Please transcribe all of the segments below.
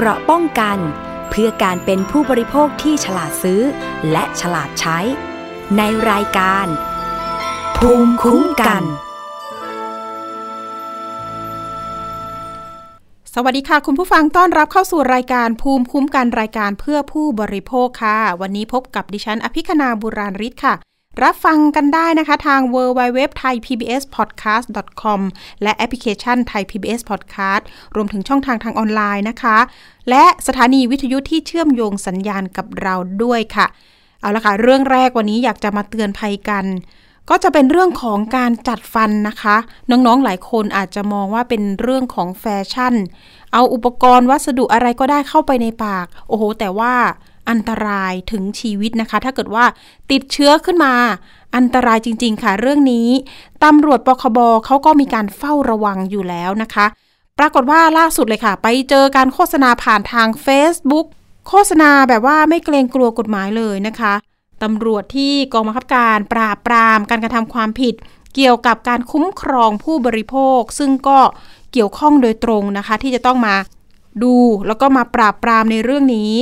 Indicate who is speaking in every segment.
Speaker 1: เกราะป้องกัน เพื่อการเป็นผู้บริโภคที่ฉลาดซื้อ และฉลาดใช้ ในรายการ ภูมิคุ้มกัน
Speaker 2: สวัสดีค่ะ คุณผู้ฟังต้อนรับเข้าสู่รายการภูมิคุ้มกันรายการเพื่อผู้บริโภคค่ะ วันนี้พบกับดิฉันอภิคณาบุราริศค่ะ รับฟังกันได้นะคะทาง w w w t h a i PBS Podcast com และแอปพลิเคชัน Thai PBS Podcast รวมถึงช่องทางทางออนไลน์นะคะ และสถานีวิทยุที่เชื่อมโยงสัญญาณกับเราด้วยค่ะ เอาละค่ะ เรื่องแรกวันนี้อยากจะมาเตือนภัยกัน ก็จะเป็นเรื่องของการจัดฟันนะคะ น้องๆหลายคนอาจจะมองว่าเป็นเรื่องของแฟชั่น เอาอุปกรณ์วัสดุอะไรก็ได้เข้าไปในปาก โอ้โห แต่ว่า อันตรายถึงชีวิตนะคะ ถ้าเกิดว่าติดเชื้อขึ้นมาอันตรายจริง ๆ ค่ะ เรื่องนี้ตำรวจปคบเขาก็มีการเฝ้าระวังอยู่แล้วนะคะ ปรากฏว่าล่าสุดเลยค่ะ ไปเจอการโฆษณาผ่านทาง Facebook โฆษณาแบบว่าไม่เกรงกลัวกฎหมายเลยนะคะตำรวจที่กองบังคับการปราบปรามการกระทำความผิด เกี่ยวกับการคุ้มครองผู้บริโภค ซึ่งก็เกี่ยวข้องโดยตรงนะคะ ที่จะต้องมาดูแล้วก็มาปราบปรามในเรื่องนี้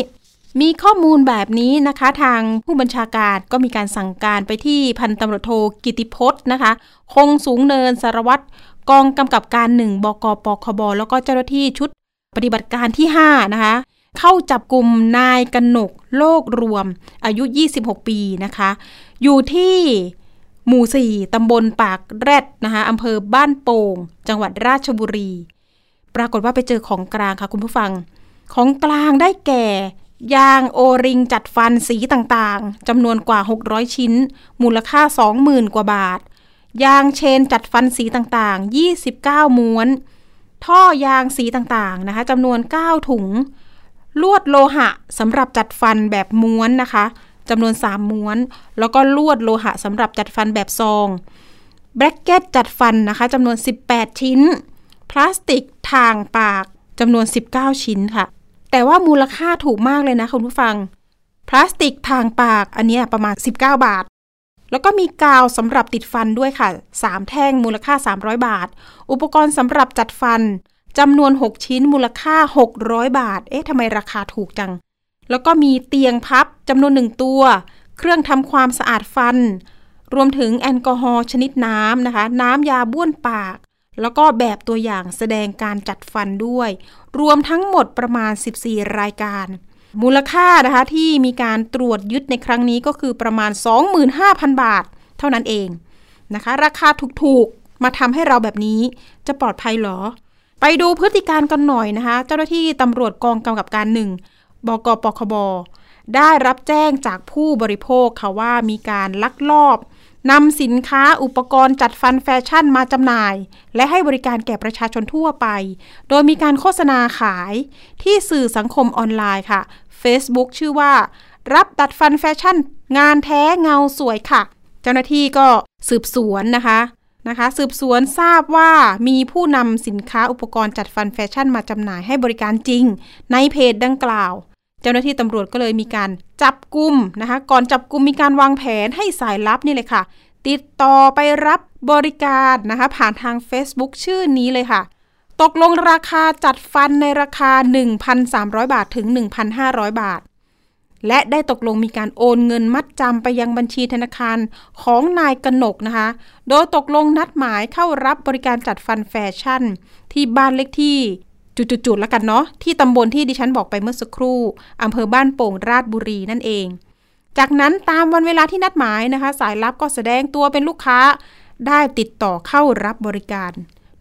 Speaker 2: มีข้อมูลแบบนี้นะคะทางผู้บัญชาการก็มีการสั่งการไปที่พันตำรวจโทกิติพจน์นะคะ คงสูงเนินสารวัตรกองกำกับการหนึ่งบกปคบ แล้วก็เจ้าหน้าที่ชุดปฏิบัติการที่ 5 นะคะ เข้าจับกลุ่มนายกนกโลกรวม อายุ 26 ปีนะคะ อยู่ที่หมู่ 4 ตำบลปากแรดนะคะอำเภอบ้านโป่ง จังหวัดราชบุรี ปรากฏว่าไปเจอของกลางค่ะคุณผู้ฟัง ของกลางได้แก่ ยางโอริงจัดฟันสีต่างๆจำนวนกว่า 600 ชิ้น มูลค่า 20,000 กว่าบาท ยางเชนจัดฟันสีต่างๆ 29 ม้วน ท่อยางสีต่างๆนะคะจำนวน 9 ถุง ลวดโลหะสำหรับจัดฟันแบบม้วนนะคะจำนวน 3 ม้วน แล้วก็ลวดโลหะสำหรับจัดฟันแบบซองแบรกเก็ตจัดฟันนะคะจำนวน 18 ชิ้น พลาสติกทางปากจำนวน 19 ชิ้นค่ะ แต่ว่ามูลค่าถูกมากเลยนะคุณผู้ฟัง พลาสติกทางปากอันนี้ประมาณ 19 บาท แล้วก็มีกาวสำหรับติดฟันด้วยค่ะ 3 แท่งมูลค่า 300 บาท อุปกรณ์สำหรับจัดฟันจำนวน 6 ชิ้นมูลค่า 600 บาท เอ๊ะทำไมราคาถูกจัง แล้วก็มีเตียงพับจำนวนหนึ่งตัว เครื่องทำความสะอาดฟัน รวมถึงแอลกอฮอล์ชนิดน้ำนะคะ น้ำยาบ้วนปาก แล้วก็แบบตัวอย่างแสดงการจัดฟันด้วย รวมทั้งหมดประมาณ 14 รายการ มูลค่านะคะที่มีการตรวจยึดในครั้งนี้ก็คือประมาณ 25,000 บาท เท่านั้นเองนะคะ ราคาถูกๆ มาทำให้เราแบบนี้จะปลอดภัยหรอ ไปดูพฤติการกันหน่อยนะคะ เจ้าหน้าที่ตำรวจกองกำกับการหนึ่งบกปคบได้รับแจ้งจากผู้บริโภคค่ะว่ามีการลักลอบ นำสินค้าอุปกรณ์จัดฟันแฟชั่นมาจำหน่าย และให้บริการแก่ประชาชนทั่วไป โดยมีการโฆษณาขายที่สื่อสังคมออนไลน์ค่ะ Facebook ชื่อว่า รับดัดฟันแฟชั่น งานแท้เงาสวยค่ะ เจ้าหน้าที่ก็สืบสวนนะคะนะคะสืบสวนทราบว่ามีผู้นำสินค้าอุปกรณ์จัดฟันแฟชั่นมาจำหน่ายให้บริการจริง ในเพจดังกล่าว เจ้าหน้าที่ตำรวจก็เลยมีการจับกลุ่มนะคะ ก่อนจับกลุ่มมีการวางแผนให้สายลับนี่เลยค่ะ ติดต่อไปรับบริการนะคะ ผ่านทาง Facebook ชื่อนี้เลยค่ะ ตกลงราคาจัดฟันในราคา 1,300 บาทถึง 1,500 บาท และได้ตกลงมีการโอนเงินมัดจำไปยังบัญชีธนาคารของนายกนกนะคะ โดยตกลงนัดหมายเข้ารับบริการจัดฟันแฟชั่น ที่บ้านเลขที่ จุดๆๆแล้วกันเนาะที่ตำบลที่ดิฉันบอกไปเมื่อสักครู่อำเภอบ้านโป่งราชบุรีนั่นเอง จากนั้นตามวันเวลาที่นัดหมายนะคะ สายลับก็แสดงตัวเป็นลูกค้าได้ติดต่อเข้ารับบริการ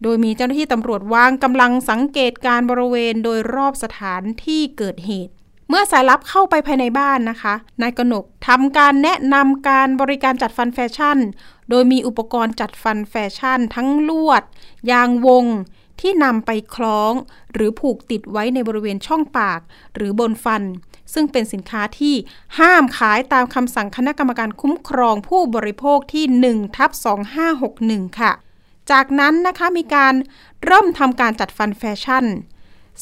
Speaker 2: โดยมีเจ้าหน้าที่ตำรวจวางกำลังสังเกตการบริเวณโดยรอบสถานที่เกิดเหตุ เมื่อสายลับเข้าไปภายในบ้านนะคะ นายกนกทำการแนะนำการบริการจัดฟันแฟชั่น โดยมีอุปกรณ์จัดฟันแฟชั่น ทั้งลวด ยางวง ที่นำไปคล้อง หรือผูกติดไว้ในบริเวณช่องปาก หรือบนฟัน ซึ่งเป็นสินค้าที่ห้ามขายตามคำสั่งคณะกรรมการคุ้มครองผู้บริโภคที่ 1 ทับ 2561 ค่ะ จากนั้นนะคะมีการเริ่มทำการจัดฟันแฟชั่น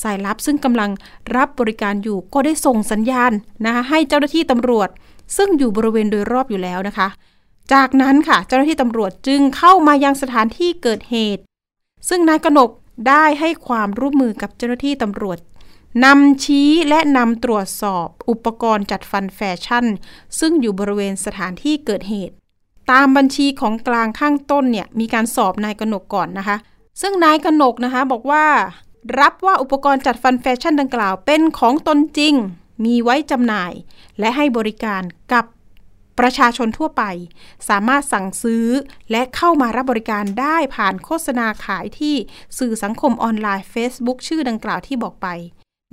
Speaker 2: สายลับซึ่งกำลังรับบริการอยู่ก็ได้ส่งสัญญาณนะคะให้เจ้าหน้าที่ตำรวจ ซึ่งอยู่บริเวณโดยรอบอยู่แล้วนะคะ จากนั้นค่ะเจ้าหน้าที่ตำรวจจึงเข้ามายังสถานที่เกิดเหตุ ซึ่งนายกนก ได้ให้ความร่วมมือกับเจ้าหน้าที่ตำรวจนำชี้และนำตรวจสอบอุปกรณ์จัดฟันแฟชั่น ซึ่งอยู่บริเวณสถานที่เกิดเหตุ ตามบัญชีของกลางข้างต้นเนี่ยมีการสอบนายกนกก่อนนะคะ ซึ่งนายกนกนะคะบอกว่า รับว่าอุปกรณ์จัดฟันแฟชั่นดังกล่าวเป็นของตนจริง มีไว้จำหน่าย และให้บริการกับ ประชาชนทั่วไป สามารถสั่งซื้อและเข้ามารับบริการได้ผ่านโฆษณาขายที่สื่อสังคมออนไลน์ Facebook ชื่อดังกล่าวที่บอกไป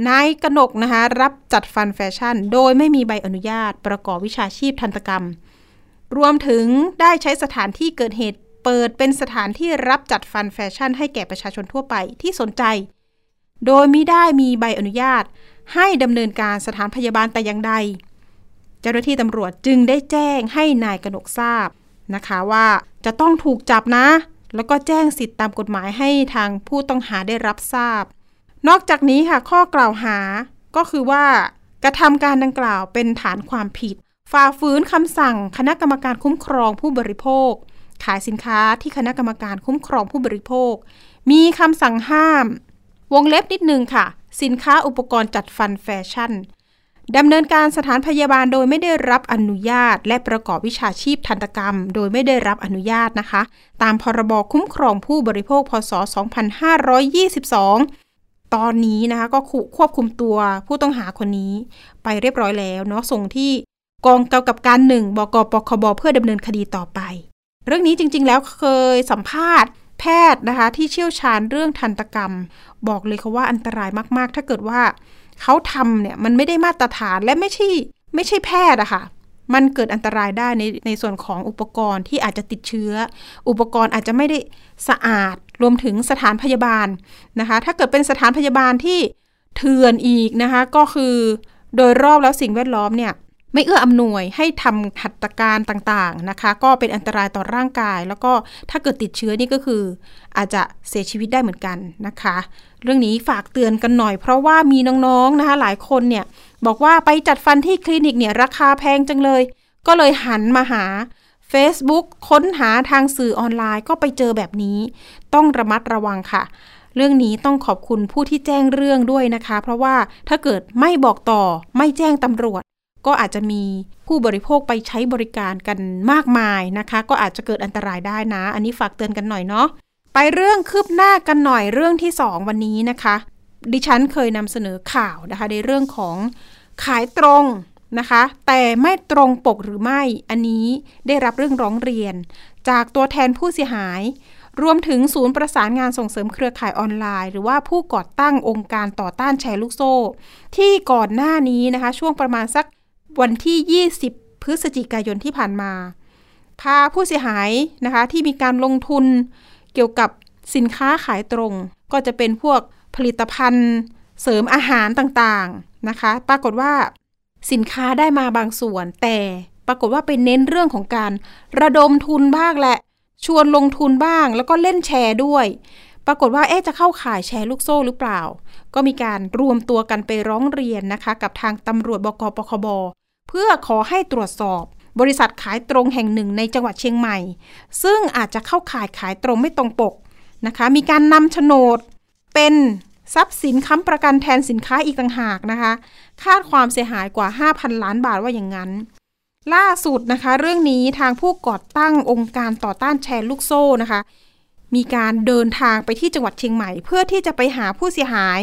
Speaker 2: นายกนกนะคะรับจัดฟันแฟชั่น โดยไม่มีใบอนุญาตประกอบวิชาชีพทันตกรรม รวมถึงได้ใช้สถานที่เกิดเหตุเปิดเป็นสถานที่รับจัดฟันแฟชั่น ให้แก่ประชาชนทั่วไปที่สนใจ โดยมิได้มีใบอนุญาต ให้ดำเนินการสถานพยาบาลแต่อย่างใด เจ้าหน้าที่ตำรวจจึงได้แจ้งให้นายกนกทราบนะคะว่าจะต้องถูกจับนะ แล้วก็แจ้งสิทธิตามกฎหมายให้ทางผู้ต้องหาได้รับทราบ นอกจากนี้ค่ะข้อกล่าวหาก็คือว่ากระทำการดังกล่าวเป็นฐานความผิด ฝ่าฝืนคำสั่งคณะกรรมการคุ้มครองผู้บริโภค ขายสินค้าที่คณะกรรมการคุ้มครองผู้บริโภค มีคำสั่งห้าม วงเล็บนิดนึงค่ะ สินค้าอุปกรณ์จัดฟันแฟชั่น ดำเนินการสถานพยาบาลโดยไม่ได้รับอนุญาต และประกอบวิชาชีพทันตกรรม โดยไม่ได้รับอนุญาตนะคะ ตามพรบคุ้มครองผู้บริโภค พศ 2522 ตอนนี้นะคะก็ควบคุมตัวผู้ต้องหาคนนี้ไปเรียบร้อยแล้วเนาะส่งที่กองกำกับการหนึ่งบกปคบเพื่อดำเนินคดีต่อไป เรื่องนี้จริง ๆ แล้วเคยสัมภาษณ์แพทย์นะคะที่เชี่ยวชาญเรื่องทันตกรรม บอกเลยค่ะว่าอันตรายมาก ๆ ถ้าเกิดว่า เขาทำเนี่ยมันไม่ได้มาตรฐานและไม่ใช่ไม่ใช่แพทย์อะค่ะ มันเกิดอันตรายได้ในในส่วนของอุปกรณ์ที่อาจจะติดเชื้อ อุปกรณ์อาจจะไม่ได้สะอาดรวมถึงสถานพยาบาลนะคะ ถ้าเกิดเป็นสถานพยาบาลที่เถื่อนอีกนะคะ ก็คือโดยรอบแล้วสิ่งแวดล้อมเนี่ย ไม่เอื้ออำนวยให้ทำหัตถการต่างๆนะคะ ก็เป็นอันตรายต่อร่างกาย แล้วก็ถ้าเกิดติดเชื้อนี่ก็คือ อาจจะเสียชีวิตได้เหมือนกันนะคะ เรื่องนี้ฝากเตือนกันหน่อย เพราะว่ามีน้องๆนะคะ หลายคนเนี่ยบอกว่าไปจัดฟันที่คลินิกเนี่ยราคาแพงจังเลย ก็เลยหันมาหา Facebook ค้นหาทางสื่อออนไลน์ก็ไปเจอแบบนี้ ต้องระมัดระวังค่ะเรื่องนี้ต้องขอบคุณผู้ที่แจ้งเรื่องด้วยนะคะ เพราะว่าถ้าเกิดไม่บอกต่อไม่แจ้งตำรวจ ก็อาจจะมีผู้บริโภคไปใช้บริการกันมากมายนะคะ ก็อาจจะเกิดอันตรายได้นะ อันนี้ฝากเตือนกันหน่อยเนาะไปเรื่องคืบหน้ากันหน่อยเรื่องที่ 2 วันนี้นะคะ ดิฉันเคยนำเสนอข่าวนะคะ ในเรื่องของขายตรงนะคะ แต่ไม่ตรงปกหรือไม่อันนี้ได้รับเรื่องร้องเรียน จากตัวแทนผู้เสียหาย รวมถึงศูนย์ประสานงานส่งเสริมเครือข่ายออนไลน์ หรือว่าผู้ก่อตั้งองค์การต่อต้านแชร์ลูกโซ่ ที่ก่อนหน้านี้นะคะ ช่วงประมาณสัก วันที่ 20 พฤศจิกายนที่ผ่านมา พาผู้เสียหายนะคะที่มีการลงทุนเกี่ยวกับสินค้าขายตรง ก็จะเป็นพวกผลิตภัณฑ์ เสริมอาหารต่างๆนะคะ ปรากฏว่าสินค้าได้มาบางส่วน แต่ปรากฏว่าไปเน้นเรื่องของการระดมทุนบ้างแหละ ชวนลงทุนบ้าง แล้วก็เล่นแชร์ด้วย ปรากฏว่าเอ๊จะเข้าข่ายแชร์ลูกโซ่หรือเปล่า ก็มีการรวมตัวกันไปร้องเรียนนะคะ กับทางตำรวจบกปคบ เพื่อขอให้ตรวจสอบบริษัทขายตรงแห่งหนึ่งในจังหวัดเชียงใหม่ ซึ่งอาจจะเข้าข่ายขายตรงไม่ตรงปกนะคะ มีการนำโฉนด เป็นทรัพย์สินค้ำประกันแทนสินค้าอีกต่างหากนะคะ คาดความเสียหายกว่า 5,000 ล้านบาทว่าอย่างนั้น ล่าสุดนะคะ เรื่องนี้ทางผู้ก่อตั้งองค์การต่อต้านแชร์ลูกโซ่นะคะ มีการเดินทางไปที่จังหวัดเชียงใหม่ เพื่อที่จะไปหาผู้เสียหาย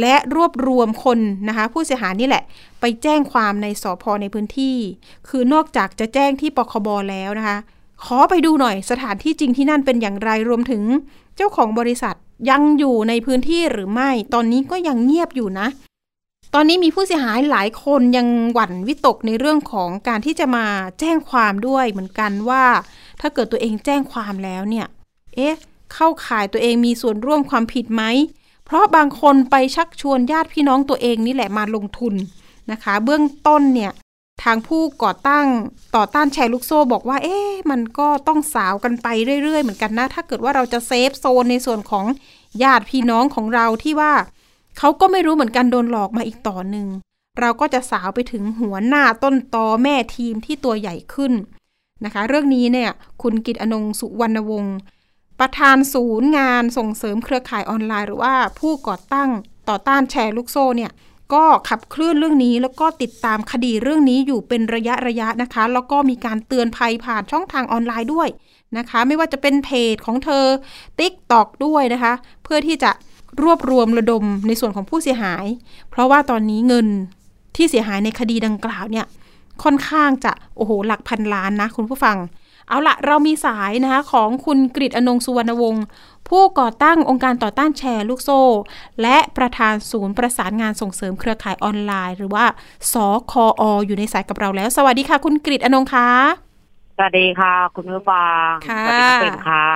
Speaker 2: และรวบรวมคนนะคะผู้เสียหายนี่แหละ ไปแจ้งความในสอพอในพื้นที่ คือนอกจากจะแจ้งที่ปคบแล้วนะคะ ขอไปดูหน่อยสถานที่จริงที่นั่นเป็นอย่างไรรวมถึงเจ้าของบริษัทยังอยู่ในพื้นที่หรือไม่ ตอนนี้ก็ยังเงียบอยู่นะ ตอนนี้มีผู้เสียหายหลายคนยังหวั่นวิตกในเรื่องของการที่จะมาแจ้งความด้วยเหมือนกันว่า ถ้าเกิดตัวเองแจ้งความแล้วเนี่ย เอ๊ะ เข้าข่ายตัวเองมีส่วนร่วมความผิดไหม เพราะบางคนไปชักชวนญาติพี่น้องตัวเองนี่แหละมาลงทุนนะคะ เบื้องต้นเนี่ยทางผู้ก่อตั้งต่อต้านแชร์ลูกโซ่บอกว่า เอ๊ะมันก็ต้องสาวกันไปเรื่อย ๆ เหมือนกันนะ ถ้าเกิดว่าเราจะเซฟโซนในส่วนของญาติพี่น้องของเราที่ว่าเขาก็ไม่รู้เหมือนกันโดนหลอกมาอีกต่อหนึ่งเราก็จะสาวไปถึงหัวหน้าต้นตอแม่ทีมที่ตัวใหญ่ขึ้นนะคะ เรื่องนี้เนี่ยคุณกิตอนงสุวรรณวงศ์ ประธานศูนย์งานส่งเสริมเครือข่ายออนไลน์ หรือว่าผู้ก่อตั้งต่อต้านแชร์ลูกโซ่เนี่ยก็ขับเคลื่อนเรื่องนี้แล้วก็ติดตามคดีเรื่องนี้อยู่เป็นระยะระยะนะคะ แล้วก็มีการเตือนภัยผ่านช่องทางออนไลน์ด้วยนะคะ ไม่ว่าจะเป็นเพจของเธอ TikTok ด้วยนะคะ เพื่อที่จะรวบรวมระดมในส่วนของผู้เสียหาย เพราะว่าตอนนี้เงินที่เสียหายในคดีดังกล่าวเนี่ยค่อนข้างจะโอ้โหหลักพันล้านนะคุณผู้ฟัง เอาละเรามีสายนะคะของคุณกริตอนงสุวรรณวงศ์ผู้ก่อตั้งองค์การต่อต้านแชร์ลูกโซ่ และประธานศูนย์ประสานงานส่งเสริมเครือข่ายออนไลน์ หรือว่าสคออยู่ในสายกับเราแล้ว สวัสดีค่ะ คุณกริตอนงค์คะ
Speaker 3: สวัสดีค่ะ คุณผู้ฟัง
Speaker 2: ค่ะ
Speaker 3: สวัสดีเป็นค่ะ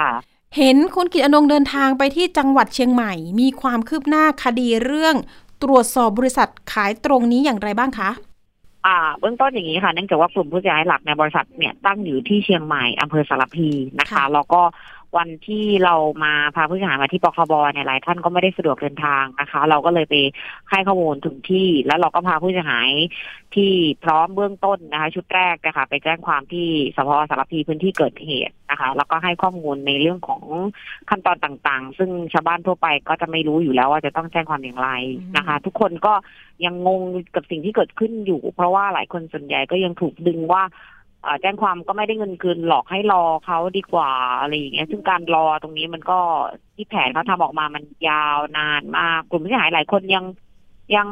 Speaker 2: เห็นคุณกิตอนงเดินทางไปที่จังหวัดเชียงใหม่ มีความคืบหน้าคดีเรื่อง ตรวจสอบบริษัทขายตรงนี้อย่างไรบ้างคะ
Speaker 3: อ่าเบื้องต้นอย่างนี้ค่ะเนื่องจากว่ากลุ่มผู้เสียหายหลักในบริษัทเนี่ยตั้งอยู่ที่เชียงใหม่อำเภอสารพีนะคะ แล้วก็ วันที่เรามาพาผู้เสียหายมาที่ปคบเนี่ยหลายท่านก็ไม่ได้สะดวกเดินทางนะคะ เราก็เลยไปให้ข้อมูลถึงที่ แล้วเราก็พาผู้เสียหายที่พร้อมเบื้องต้นนะคะ ชุดแรกนะคะไปแจ้งความที่สพสารพีพื้นที่เกิดเหตุนะคะ แล้วก็ให้ข้อมูลในเรื่องของขั้นตอนต่างๆ ซึ่งชาวบ้านทั่วไปก็จะไม่รู้อยู่แล้วว่าจะต้องแจ้งความอย่างไรนะคะ ทุกคนก็ยังงงกับสิ่งที่เกิดขึ้นอยู่ เพราะว่าหลายคนส่วนใหญ่ก็ยังถูกดึงว่า แจ้งความก็ไม่ได้เงินคืนหลอกให้รอเขาดีกว่าอะไรอย่างเงี้ยซึ่งการรอตรงนี้มันก็ที่แผนเขาทำออกมามันยาวนานมากกลุ่มผู้เสียหายหลายคนยังยัง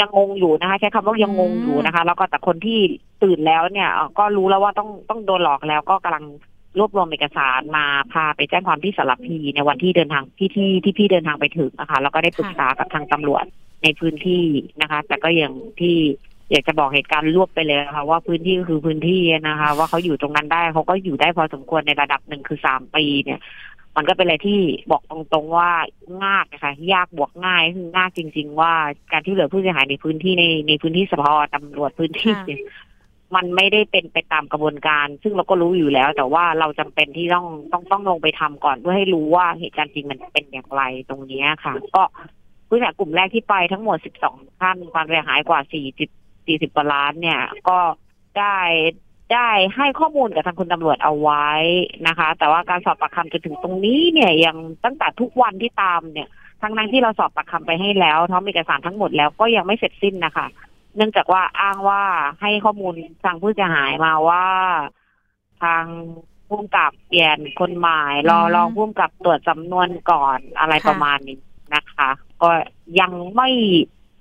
Speaker 3: ยังงงอยู่นะคะใช้คำว่ายังงงอยู่นะคะ แล้วก็แต่คนที่ตื่นแล้วเนี่ยก็รู้แล้วว่าต้องต้องโดนหลอกแล้วก็กำลังรวบรวมเอกสารมาพาไปแจ้งความที่สารพีในวันที่เดินทางที่ที่ที่พี่เดินทางไปถึงนะคะ แล้วก็ได้ปรึกษากับทางตำรวจในพื้นที่นะคะ แต่ก็ยังที่ อยากจะบอกเหตุการณ์รวบไปเลยค่ะว่าพื้นที่ก็คือพื้นที่นะคะ ว่าเขาอยู่ตรงนั้นได้เขาก็อยู่ได้พอสมควรในระดับหนึ่งคือสามปีเนี่ย มันก็เป็นอะไรที่บอกตรงๆว่างากนะคะยากบวกง่ายคือง่ายจริง ๆ ว่าการที่เหลือผู้เสียหายในพื้นที่ในในพื้นที่สพตำรวจพื้นที่มันไม่ได้เป็นไปตามกระบวนการ ซึ่งเราก็รู้อยู่แล้ว แต่ว่าเราจำเป็นที่ต้องต้องต้องลงไปทำก่อนเพื่อให้รู้ว่าเหตุการณ์จริงมันเป็นอย่างไรตรงนี้ค่ะ ก็ผู้เสียหายกลุ่มแรกที่ไปทั้งหมด 12 ท่านความเสียหายกว่า40 สี่สิบกว่าล้านเนี่ย ก็ได้ได้ให้ข้อมูลกับทางคุณตำรวจเอาไว้นะคะ แต่ว่าการสอบปากคำจนถึงตรงนี้เนี่ยยังตั้งแต่ทุกวันที่ตามเนี่ยทั้งนั้นที่เราสอบปากคำไปให้แล้วท้องเอกสารทั้งหมดแล้วก็ยังไม่เสร็จสิ้นนะคะ เนื่องจากว่าอ้างว่าให้ข้อมูลทางผู้เสียหายมาว่า ทางผู้กำกับเปลี่ยนคนหมาย รอรองผู้กำกับตรวจจำนวนก่อนอะไรประมาณนี้นะคะ ก็ยังไม่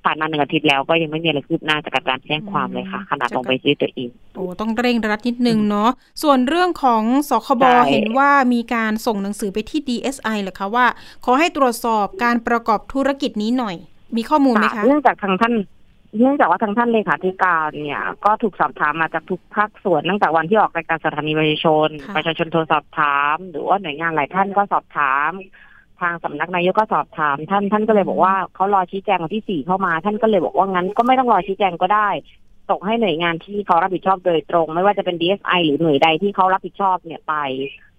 Speaker 3: ผ่านมาหนึ่งอาทิตย์แล้วก็ยังไม่มีอะไรคืบหน้าจากการแจ้งความเลยค่ะขนาดลงไปซื้อตัวเอง
Speaker 2: โอ้ต้องเร่งรัดนิดนึงเนาะส่วนเรื่องของสคบเห็นว่ามีการส่งหนังสือไปที่ DSI เหรอคะว่า ขอให้ตรวจสอบการประกอบธุรกิจนี้หน่อย มีข้อมูลไหมคะ
Speaker 3: เนื่องจากทางท่านเนื่องจากว่าทางท่านเลขาธิการเนี่ย ก็ถูกสอบถามมาจากทุกภาคส่วนตั้งแต่วันที่ออกรายการสถานีประชาชน ประชาชนโทรสอบถาม หรือว่าหน่วยงานหลายท่านก็สอบถาม ทางสำนักนายกก็สอบถาม ท่านท่านก็เลยบอกว่าเขารอชี้แจงวันที่สี่เข้ามา ท่านก็เลยบอกว่างั้นก็ไม่ต้องรอชี้แจงก็ได้ส่งให้หน่วยงานที่เขารับผิดชอบโดยตรง ไม่ว่าจะเป็น DSI หรือหน่วยใดที่เขารับผิดชอบเนี่ยไป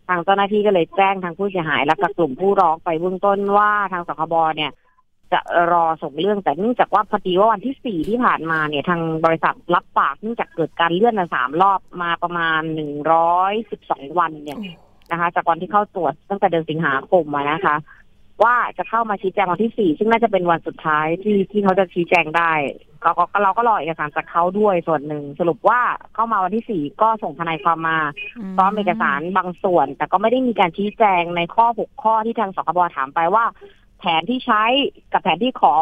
Speaker 3: ทางเจ้าหน้าที่ก็เลยแจ้งทางผู้เสียหาย และกับกลุ่มผู้ร้องไปเบื้องต้นว่าทางสคบเนี่ย จะรอส่งเรื่องแต่เนื่องจากว่าพอดีว่าวันที่สี่ที่ผ่านมาเนี่ยทางบริษัทรับปากเนื่องจากเกิดการเลื่อนมาสามรอบมาประมาณหนึ่งร้อยสิบสองวันเนี่ย นะคะ จากวันที่เข้าตรวจตั้งแต่เดือนสิงหาคมมานะคะ ว่าจะเข้ามาชี้แจงวันที่สี่ซึ่งน่าจะเป็นวันสุดท้ายที่ที่เขาจะชี้แจงได้เราก็เราก็รอเอกสารจากเขาด้วยส่วนหนึ่ง สรุปว่าเข้ามาวันที่สี่ก็ส่งทนายความมาพร้อมเอกสารบางส่วน แต่ก็ไม่ได้มีการชี้แจงในข้อหกข้อที่ทางสคบถามไปว่า แผนที่ใช้กับแผนที่ขอ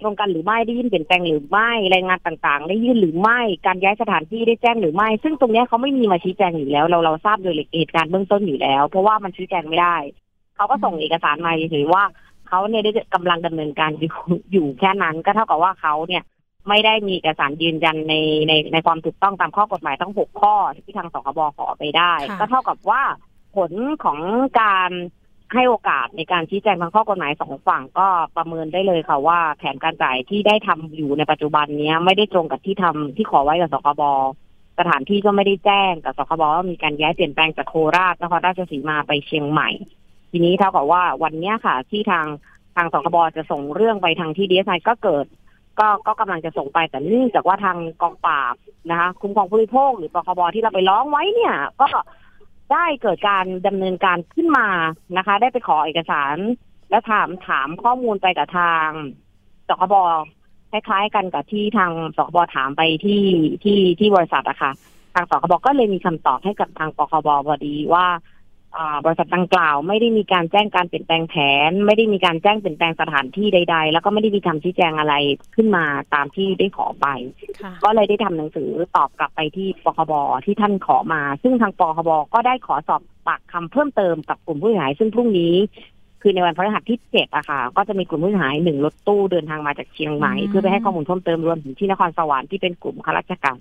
Speaker 3: ตรงกันหรือไม่ได้ยื่นเปลี่ยนแปลงหรือไม่รายงานต่างๆ ได้ยื่นหรือไม่การย้ายสถานที่ได้แจ้งหรือไม่ ซึ่งตรงนี้เขาไม่มีมาชี้แจงอยู่แล้ว เราเราทราบโดยเหตุการณ์เบื้องต้นอยู่แล้ว เพราะว่ามันชี้แจงไม่ได้เขาก็ส่งเอกสารมาเฉยๆว่าเขาเนี่ยได้กำลังดำเนินการอยู่อยู่แค่นั้น ก็เท่ากับว่าเขาเนี่ยไม่ได้มีเอกสารยืนยันในในในความถูกต้องตามข้อกฎหมายทั้งหกข้อที่ทางสคบขอไปได้ ก็เท่ากับว่าผลของการ ให้โอกาสในการชี้แจงทางข้อกฎหมายสองฝั่งก็ประเมินได้เลยค่ะว่า แผนการจ่ายที่ได้ทำอยู่ในปัจจุบันนี้ไม่ได้ตรงกับที่ทำที่ขอไว้กับสคบสถานที่ก็ไม่ได้แจ้งกับสคบว่ามีการย้ายเปลี่ยนแปลงจากโคราชนครราชสีมาไปเชียงใหม่ ทีนี้เท่ากับว่าวันนี้ค่ะ ที่ทางทางสคบจะส่งเรื่องไปทางที่ดีเอสไอก็เกิด ก็ก็กำลังจะส่งไปแต่เนื่องจากว่าทางกองปราบนะคะ คุ้มครองผู้บริโภคหรือปคบที่เราไปร้องไว้เนี่ย ก็ ได้เกิดการดำเนินการขึ้นมานะคะ ได้ไปขอเอกสาร และถามถามข้อมูลไปกับทางสคบคล้ายๆกันกับที่ทางสคบถามไปที่ที่ที่บริษัทอะค่ะ ทางสคบก็เลยมีคำตอบให้กับทางปคบพอดีว่า บริษัทดังกล่าว ไม่ได้มีการแจ้งการเปลี่ยนแปลงแผน ไม่ได้มีการแจ้งเปลี่ยนแปลงสถานที่ใด ๆ แล้วก็ไม่ได้มีคำชี้แจงอะไรขึ้นมาตามที่ได้ขอไป ก็เลยได้ทำหนังสือตอบกลับไปที่ปคบที่ท่านขอมา ซึ่งทางปคบก็ได้ขอสอบปากคำเพิ่มเติมกับกลุ่มผู้เสียหาย ซึ่งพรุ่งนี้ คือในวันพฤหัสที่เจ็ดอะค่ะ ก็จะมีกลุ่มผู้เสียหายหนึ่งรถตู้เดินทางมาจากเชียงใหม่เพื่อไปให้ข้อมูลเพิ่มเติมรวมถึงที่นครสวรรค์ที่เป็นกลุ่มข้าราชการ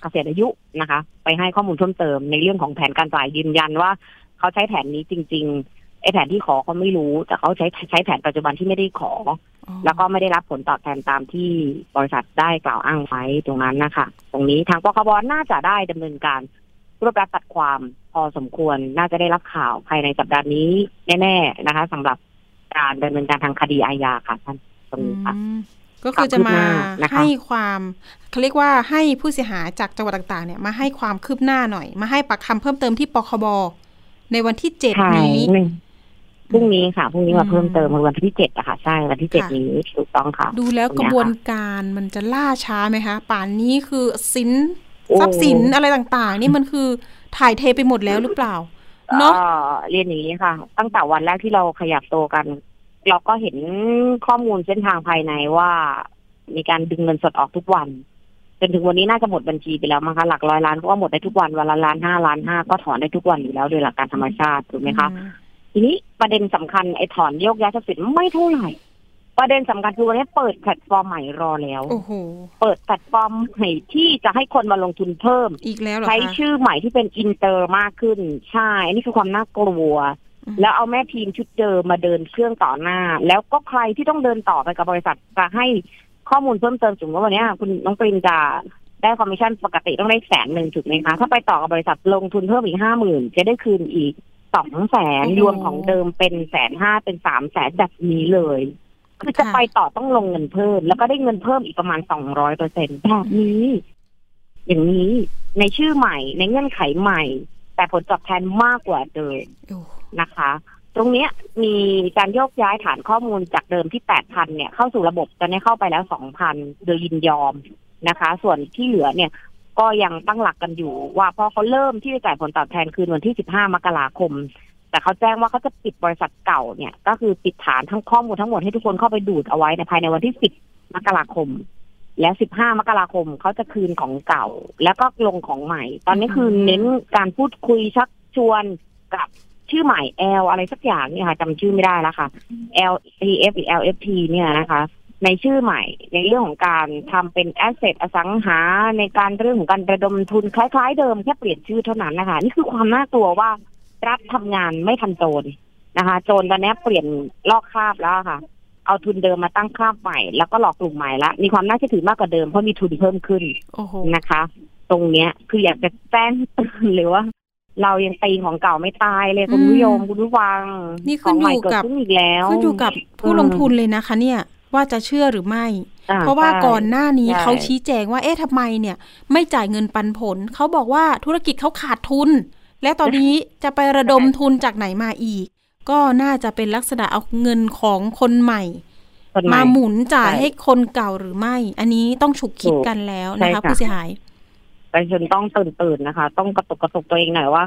Speaker 3: เกษียณอายุนะคะ ไปให้ข้อมูลเพิ่มเติมในเรื่องของแผนการจ่ายยืนยันว่า เขาใช้แผนนี้จริง ๆ ไอ้แผนที่ขอเขาไม่รู้ แต่เขาใช้ใช้แผนปัจจุบันที่ไม่ได้ขอ แล้วก็ไม่ได้รับผลตอบแทนตามที่บริษัทได้กล่าวอ้างไว้ตรงนั้นนะคะ ตรงนี้ทางปคบน่าจะได้ดำเนินการรวบรัดตัดความพอสมควรน่าจะได้รับข่าวภายในสัปดาห์นี้แน่ ๆนะคะสำหรับการดำเนินการทางคดีอาญาค่ะท่านตรงนี้ค่ะ
Speaker 2: ก็คือจะมาให้ความเขาเรียกว่าให้ผู้เสียหายจากจังหวัดต่างๆเนี่ยมาให้ความคืบหน้าหน่อย มาให้ปากคำเพิ่มเติมที่ปคบ ในวันที่เจ็ดนี้
Speaker 3: พรุ่งนี้ค่ะพรุ่งนี้มาเพิ่มเติมวันที่เจ็ดอะค่ะใช่วันที่เจ็ดนี้ถูกต้องค่ะ
Speaker 2: ดูแล้วกระบวนการมันจะล่าช้าไหมคะ ป่านนี้คือสินทรัพย์สินอะไรต่างๆ นี่มันคือถ่ายเทไปหมดแล้วหรือเปล่าเนาะ
Speaker 3: เรียนอย่างนี้ค่ะ ตั้งแต่วันแรกที่เราขยับโตกัน เราก็เห็นข้อมูลเส้นทางภายในว่า มีการดึงเงินสดออกทุกวัน จนถึงวันนี้น่าจะหมดบัญชีไปแล้วมั้งคะหลักร้อยล้านก็หมดได้ทุกวันวันละล้านห้าล้านห้าก็ถอนได้ทุกวันอยู่แล้วโดยหลักการธรรมชาติถูกไหมคะทีนี้ประเด็นสำคัญไอ้ถอนโยกย้ายทรัพย์สินไม่เท่าไหร่ประเด็นสำคัญคือวันนี้เปิดแพลตฟอร์มใหม่รอแล้วเปิดแพลตฟอร์มใหม่ที่จะให้คนมาลงทุนเพิ่ม
Speaker 2: อีกแล้ว
Speaker 3: ใช้ชื่อใหม่ที่เป็นอินเตอร์มากขึ้น ใช่ อันนี้คือความน่ากลัว แล้วเอาแม่ทีมชุดเดิมมาเดินเครื่องต่อหน้า แล้วก็ใครที่ต้องเดินต่อไปกับบริษัทจะให้ ข้อมูลเพิ่มเติมสมมติว่าวันนี้คุณน้องปรินจะได้คอมมิชชั่นปกติต้องได้แสนหนึ่งถูกไหมคะ ถ้าไปต่อกับบริษัทลงทุนเพิ่มอีกห้าหมื่นจะได้คืนอีกสองแสนรวมของเดิมเป็นแสนห้าเป็นสามแสนแบบนี้เลยคือจะไปต่อต้องลงเงินเพิ่ม แล้วก็ได้เงินเพิ่มอีกประมาณสองร้อยเปอร์เซ็นต์แบบนี้ อย่างนี้ในชื่อใหม่ในเงื่อนไขใหม่ แต่ผลตอบแทนมากกว่าเดิมนะคะ ตรงนี้มีการโยกย้ายฐานข้อมูลจากเดิมที่แปดพันเนี่ยเข้าสู่ระบบตอนนี้เข้าไปแล้วสองพันโดยยินยอมนะคะ ส่วนที่เหลือเนี่ยก็ยังตั้งหลักกันอยู่ว่าพอเขาเริ่มที่จะจ่ายผลตอบแทนคืนวันที่ 15 มกราคม แต่เขาแจ้งว่าเขาจะปิดบริษัทเก่าเนี่ย ก็คือปิดฐานทั้งข้อมูลทั้งหมดให้ทุกคนเข้าไปดูดเอาไว้ในภายในวันที่ 10 มกราคม และ 15 มกราคมเขาจะคืนของเก่า แล้วก็ลงของใหม่ ตอนนี้คือเน้นการพูดคุยชักชวนกับ ชื่อใหม่ L อะไรสักอย่างนี่ค่ะจำชื่อไม่ได้แล้วค่ะ L T F หรือ L F T เนี่ยนะคะ ในชื่อใหม่ในเรื่องของการทำเป็นแอสเซทอสังหาในการเรื่องของการระดมทุนคล้าย ๆ เดิมแค่เปลี่ยนชื่อเท่านั้นนะคะ นี่คือความน่ากลัวว่ารัฐทำงานไม่ทันโจรนะคะ โจรตอนนี้เปลี่ยนลอกคาบแล้วค่ะ เอาทุนเดิมมาตั้งคาบใหม่ แล้วก็หลอกกลุ่มใหม่ละมีความน่าเชื่อถือมากกว่าเดิมเพราะมีทุนเพิ่มขึ้นนะคะ ตรงเนี้ยคืออยากจะแจ้งหรือว่า เรายังตีของเก่าไม่ตายเลยคุณผู้ชมคุณผู้ฟัง
Speaker 2: นี่ขึ้นอยู่กับ
Speaker 3: อีกแล้ว
Speaker 2: ขึ้นอยู่กับผู้ลงทุนเลยนะคะ เนี่ยว่าจะเชื่อหรือไม่ เพราะว่าก่อนหน้านี้เขาชี้แจงว่าเอ๊ะทำไมเนี่ย ไม่จ่ายเงินปันผล เขาบอกว่าธุรกิจเขาขาดทุน และตอนนี้จะไประดมทุนจากไหนมาอีก ก็น่าจะเป็นลักษณะเอาเงินของคนใหม่มาหมุนจ่ายให้คนเก่าหรือไม่ อันนี้ต้องฉุกคิดกันแล้วนะคะผู้เสียหาย
Speaker 3: ประชาชนต้องตื่นตื่นนะคะ ต้องกระตุกกระตุกตัวเองหน่อยว่า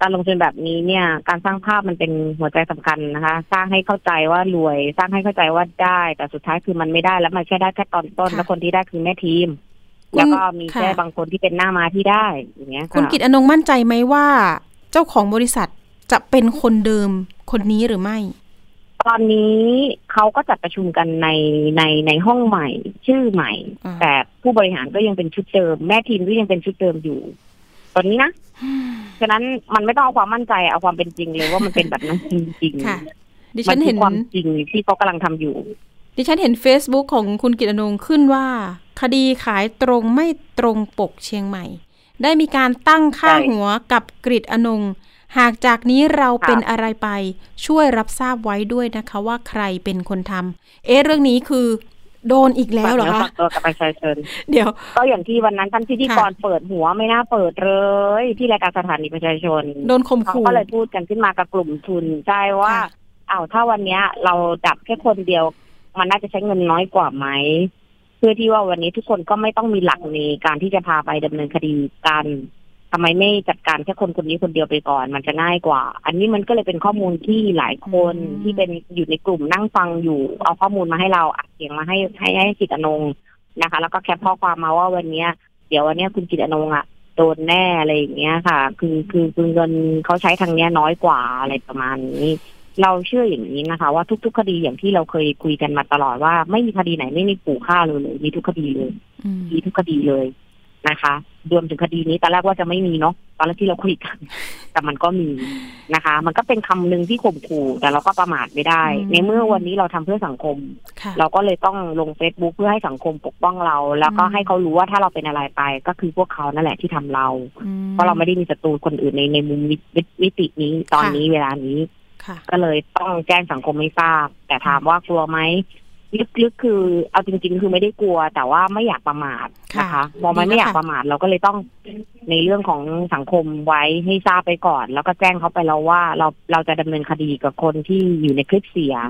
Speaker 3: การลงทุนแบบนี้เนี่ย การสร้างภาพมันเป็นหัวใจสำคัญนะคะ สร้างให้เข้าใจว่ารวย สร้างให้เข้าใจว่าได้ แต่สุดท้ายคือมันไม่ได้แล้วมันแค่ได้แค่ตอนต้น แล้วคนที่ได้คือแม่ทีม แล้วก็มีแค่บางคนที่เป็นหน้ามาที่ได้อย่างเงี้ย
Speaker 2: คุณกิตอนงมั่นใจไหมว่า เจ้าของบริษัทจะเป็นคนเดิมคนนี้หรือไม่
Speaker 3: ตอนนี้เขาก็จัดประชุมกันในในในห้องใหม่ ชื่อใหม่ แต่ผู้บริหารก็ยังเป็นชุดเดิม แม่ทีมก็ยังเป็นชุดเดิมอยู่ ตอนนี้นะฉะนั้นมันไม่ต้องเอาความมั่นใจเอาความเป็นจริงเลยว่ามันเป็นแบบนั้นจริงๆค่ะ
Speaker 2: ดิฉันเห็น
Speaker 3: ความจริงที่เขากำลังทำอยู่
Speaker 2: ดิฉันเห็น Facebook ของคุณกิตนงขึ้นว่า คดีขายตรงไม่ตรงปกเชียงใหม่ ได้มีการตั้งค่าหัวกับกริดอนง หากจากนี้เราเป็นอะไรไปช่วยรับทราบไว้ด้วยนะคะ ว่าใครเป็นคนทำเอ๊ะเรื่องนี้คือ โดนอีกแล้วเหรอคะ
Speaker 3: ตัวกับประชาชน
Speaker 2: เดี๋ยว
Speaker 3: ก็อย่างที่วันนั้นท่านพิธีกรเปิดหัวไม่น่าเปิดเลย ที่รายการสถานีประชาชน
Speaker 2: โดนข่มขู่
Speaker 3: ก็เลยพูดกันขึ้นมากับกลุ่มทุนใช่ว่าอ้าวถ้าวันเนี้ยเราดับแค่คนเดียว มันน่าจะใช้เงินน้อยกว่าไหมเพื่อที่ว่าวันนี้ทุกคนก็ไม่ต้องมีหลักในการที่จะพาไปดำเนินคดีกัน ทำไมไม่จัดการแค่คนคนนี้คนเดียวไปก่อน มันจะง่ายกว่า อันนี้มันก็เลยเป็นข้อมูลที่หลายคนที่เป็นอยู่ในกลุ่มนั่งฟังอยู่ เอาข้อมูลมาให้เราอัดเสียงมาให้ให้ให้จิตอนงนะคะ แล้วก็แคปข้อความมาว่าวันเนี้ย เดี๋ยววันเนี้ยคุณจิตอนงอะโดนแน่อะไรอย่างเงี้ยค่ะ คือคือคือเงินเขาใช้ทางเนี้ยน้อยกว่าอะไรประมาณนี้ เราเชื่ออย่างนี้นะคะ ว่าทุก ๆ คดีอย่างที่เราเคยคุยกันมาตลอดว่าไม่มีคดีไหนไม่มีปู่ฆ่าเลยเลยมีทุกคดีเลยมีทุกคดีเลย นะคะรวมถึงคดีนี้ตอนแรกว่าจะไม่มีเนาะตอนแรกที่เราคุยกัน แต่มันก็มีนะคะ มันก็เป็นคำหนึ่งที่ข่มขู่แต่เราก็ประมาทไม่ได้ ในเมื่อวันนี้เราทำเพื่อสังคม เราก็เลยต้องลงเฟซบุ๊กเพื่อให้สังคมปกป้องเรา แล้วก็ให้เขารู้ว่าถ้าเราเป็นอะไรไป ก็คือพวกเขานั่นแหละที่ทำเรา เพราะเราไม่ได้มีศัตรูคนอื่นในในมุมวิตินี้ตอนนี้เวลานี้ก็เลยต้องแจ้งสังคมให้ทราบ แต่ถามว่ากลัวไหม ลึกๆคือเอาจริง ๆ คือไม่ได้กลัว แต่ว่าไม่อยากประมาทนะคะมองมันไม่อยากประมาทเราก็เลยต้องในเรื่องของสังคมไว้ให้ทราบไปก่อน แล้วก็แจ้งเขาไปแล้วว่าเราเราจะดำเนินคดีกับคนที่อยู่ในคลิปเสียง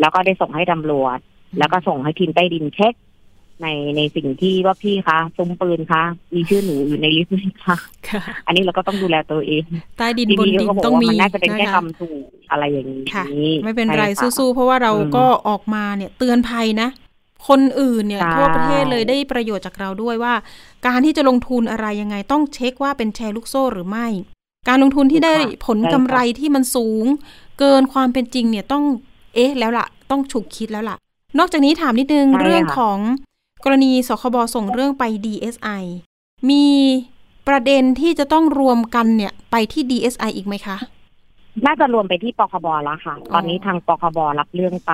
Speaker 3: แล้วก็ได้ส่งให้ตำรวจ แล้วก็ส่งให้ทีมใต้ดินเช็ค ในในสิ่งที่ว่าพี่คะซุ้มปืนคะมีชื่อหนูอยู่ในลิสต์ไหมคะอันนี้เราก็ต้องดูแลตัวเอง
Speaker 2: ใต้ดินบนดินต้องมี
Speaker 3: น่าจะเป็นแค่คำถูกอะไรอย่างนี้
Speaker 2: ไม่เป็นไรสู้ๆเพราะว่าเราก็ออกมาเนี่ยเตือนภัยนะ คนอื่นเนี่ยทั่วประเทศเลยได้ประโยชน์จากเราด้วยว่า การที่จะลงทุนอะไรยังไงต้องเช็คว่าเป็นแชร์ลูกโซ่หรือไม่ การลงทุนที่ได้ผลกำไรที่มันสูง เกินความเป็นจริงเนี่ยต้องเอ๊ะแล้วล่ะ ต้องฉุกคิดแล้วล่ะ นอกจากนี้ถามนิดนึงเรื่องของ กรณีสคบส่งเรื่องไป DSI มีประเด็นที่จะต้องรวมกันเนี่ยไปที่ DSI อีกไหมคะ
Speaker 3: น่าจะรวมไปที่ปคบแล้วค่ะ ตอนนี้ทางปคบรับเรื่องไป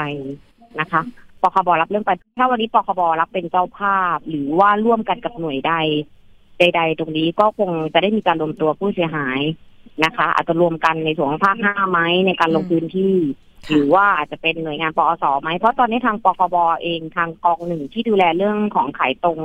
Speaker 3: นะคะปคบรับเรื่องไป ถ้าวันนี้ปคบรับเป็นเจ้าภาพ หรือว่าร่วมกันกับหน่วยใด ใด ๆ ตรงนี้ก็คงจะได้มีการรวมตัวผู้เสียหายนะคะ อาจจะรวมกันในส่วนของภาคห้าไหมในการลงพื้นที่ หรือว่าอาจจะเป็นหน่วยงานปอศไหมเพราะตอนนี้ทางปคบเองทางกองหนึ่งที่ดูแลเรื่องของขายตรง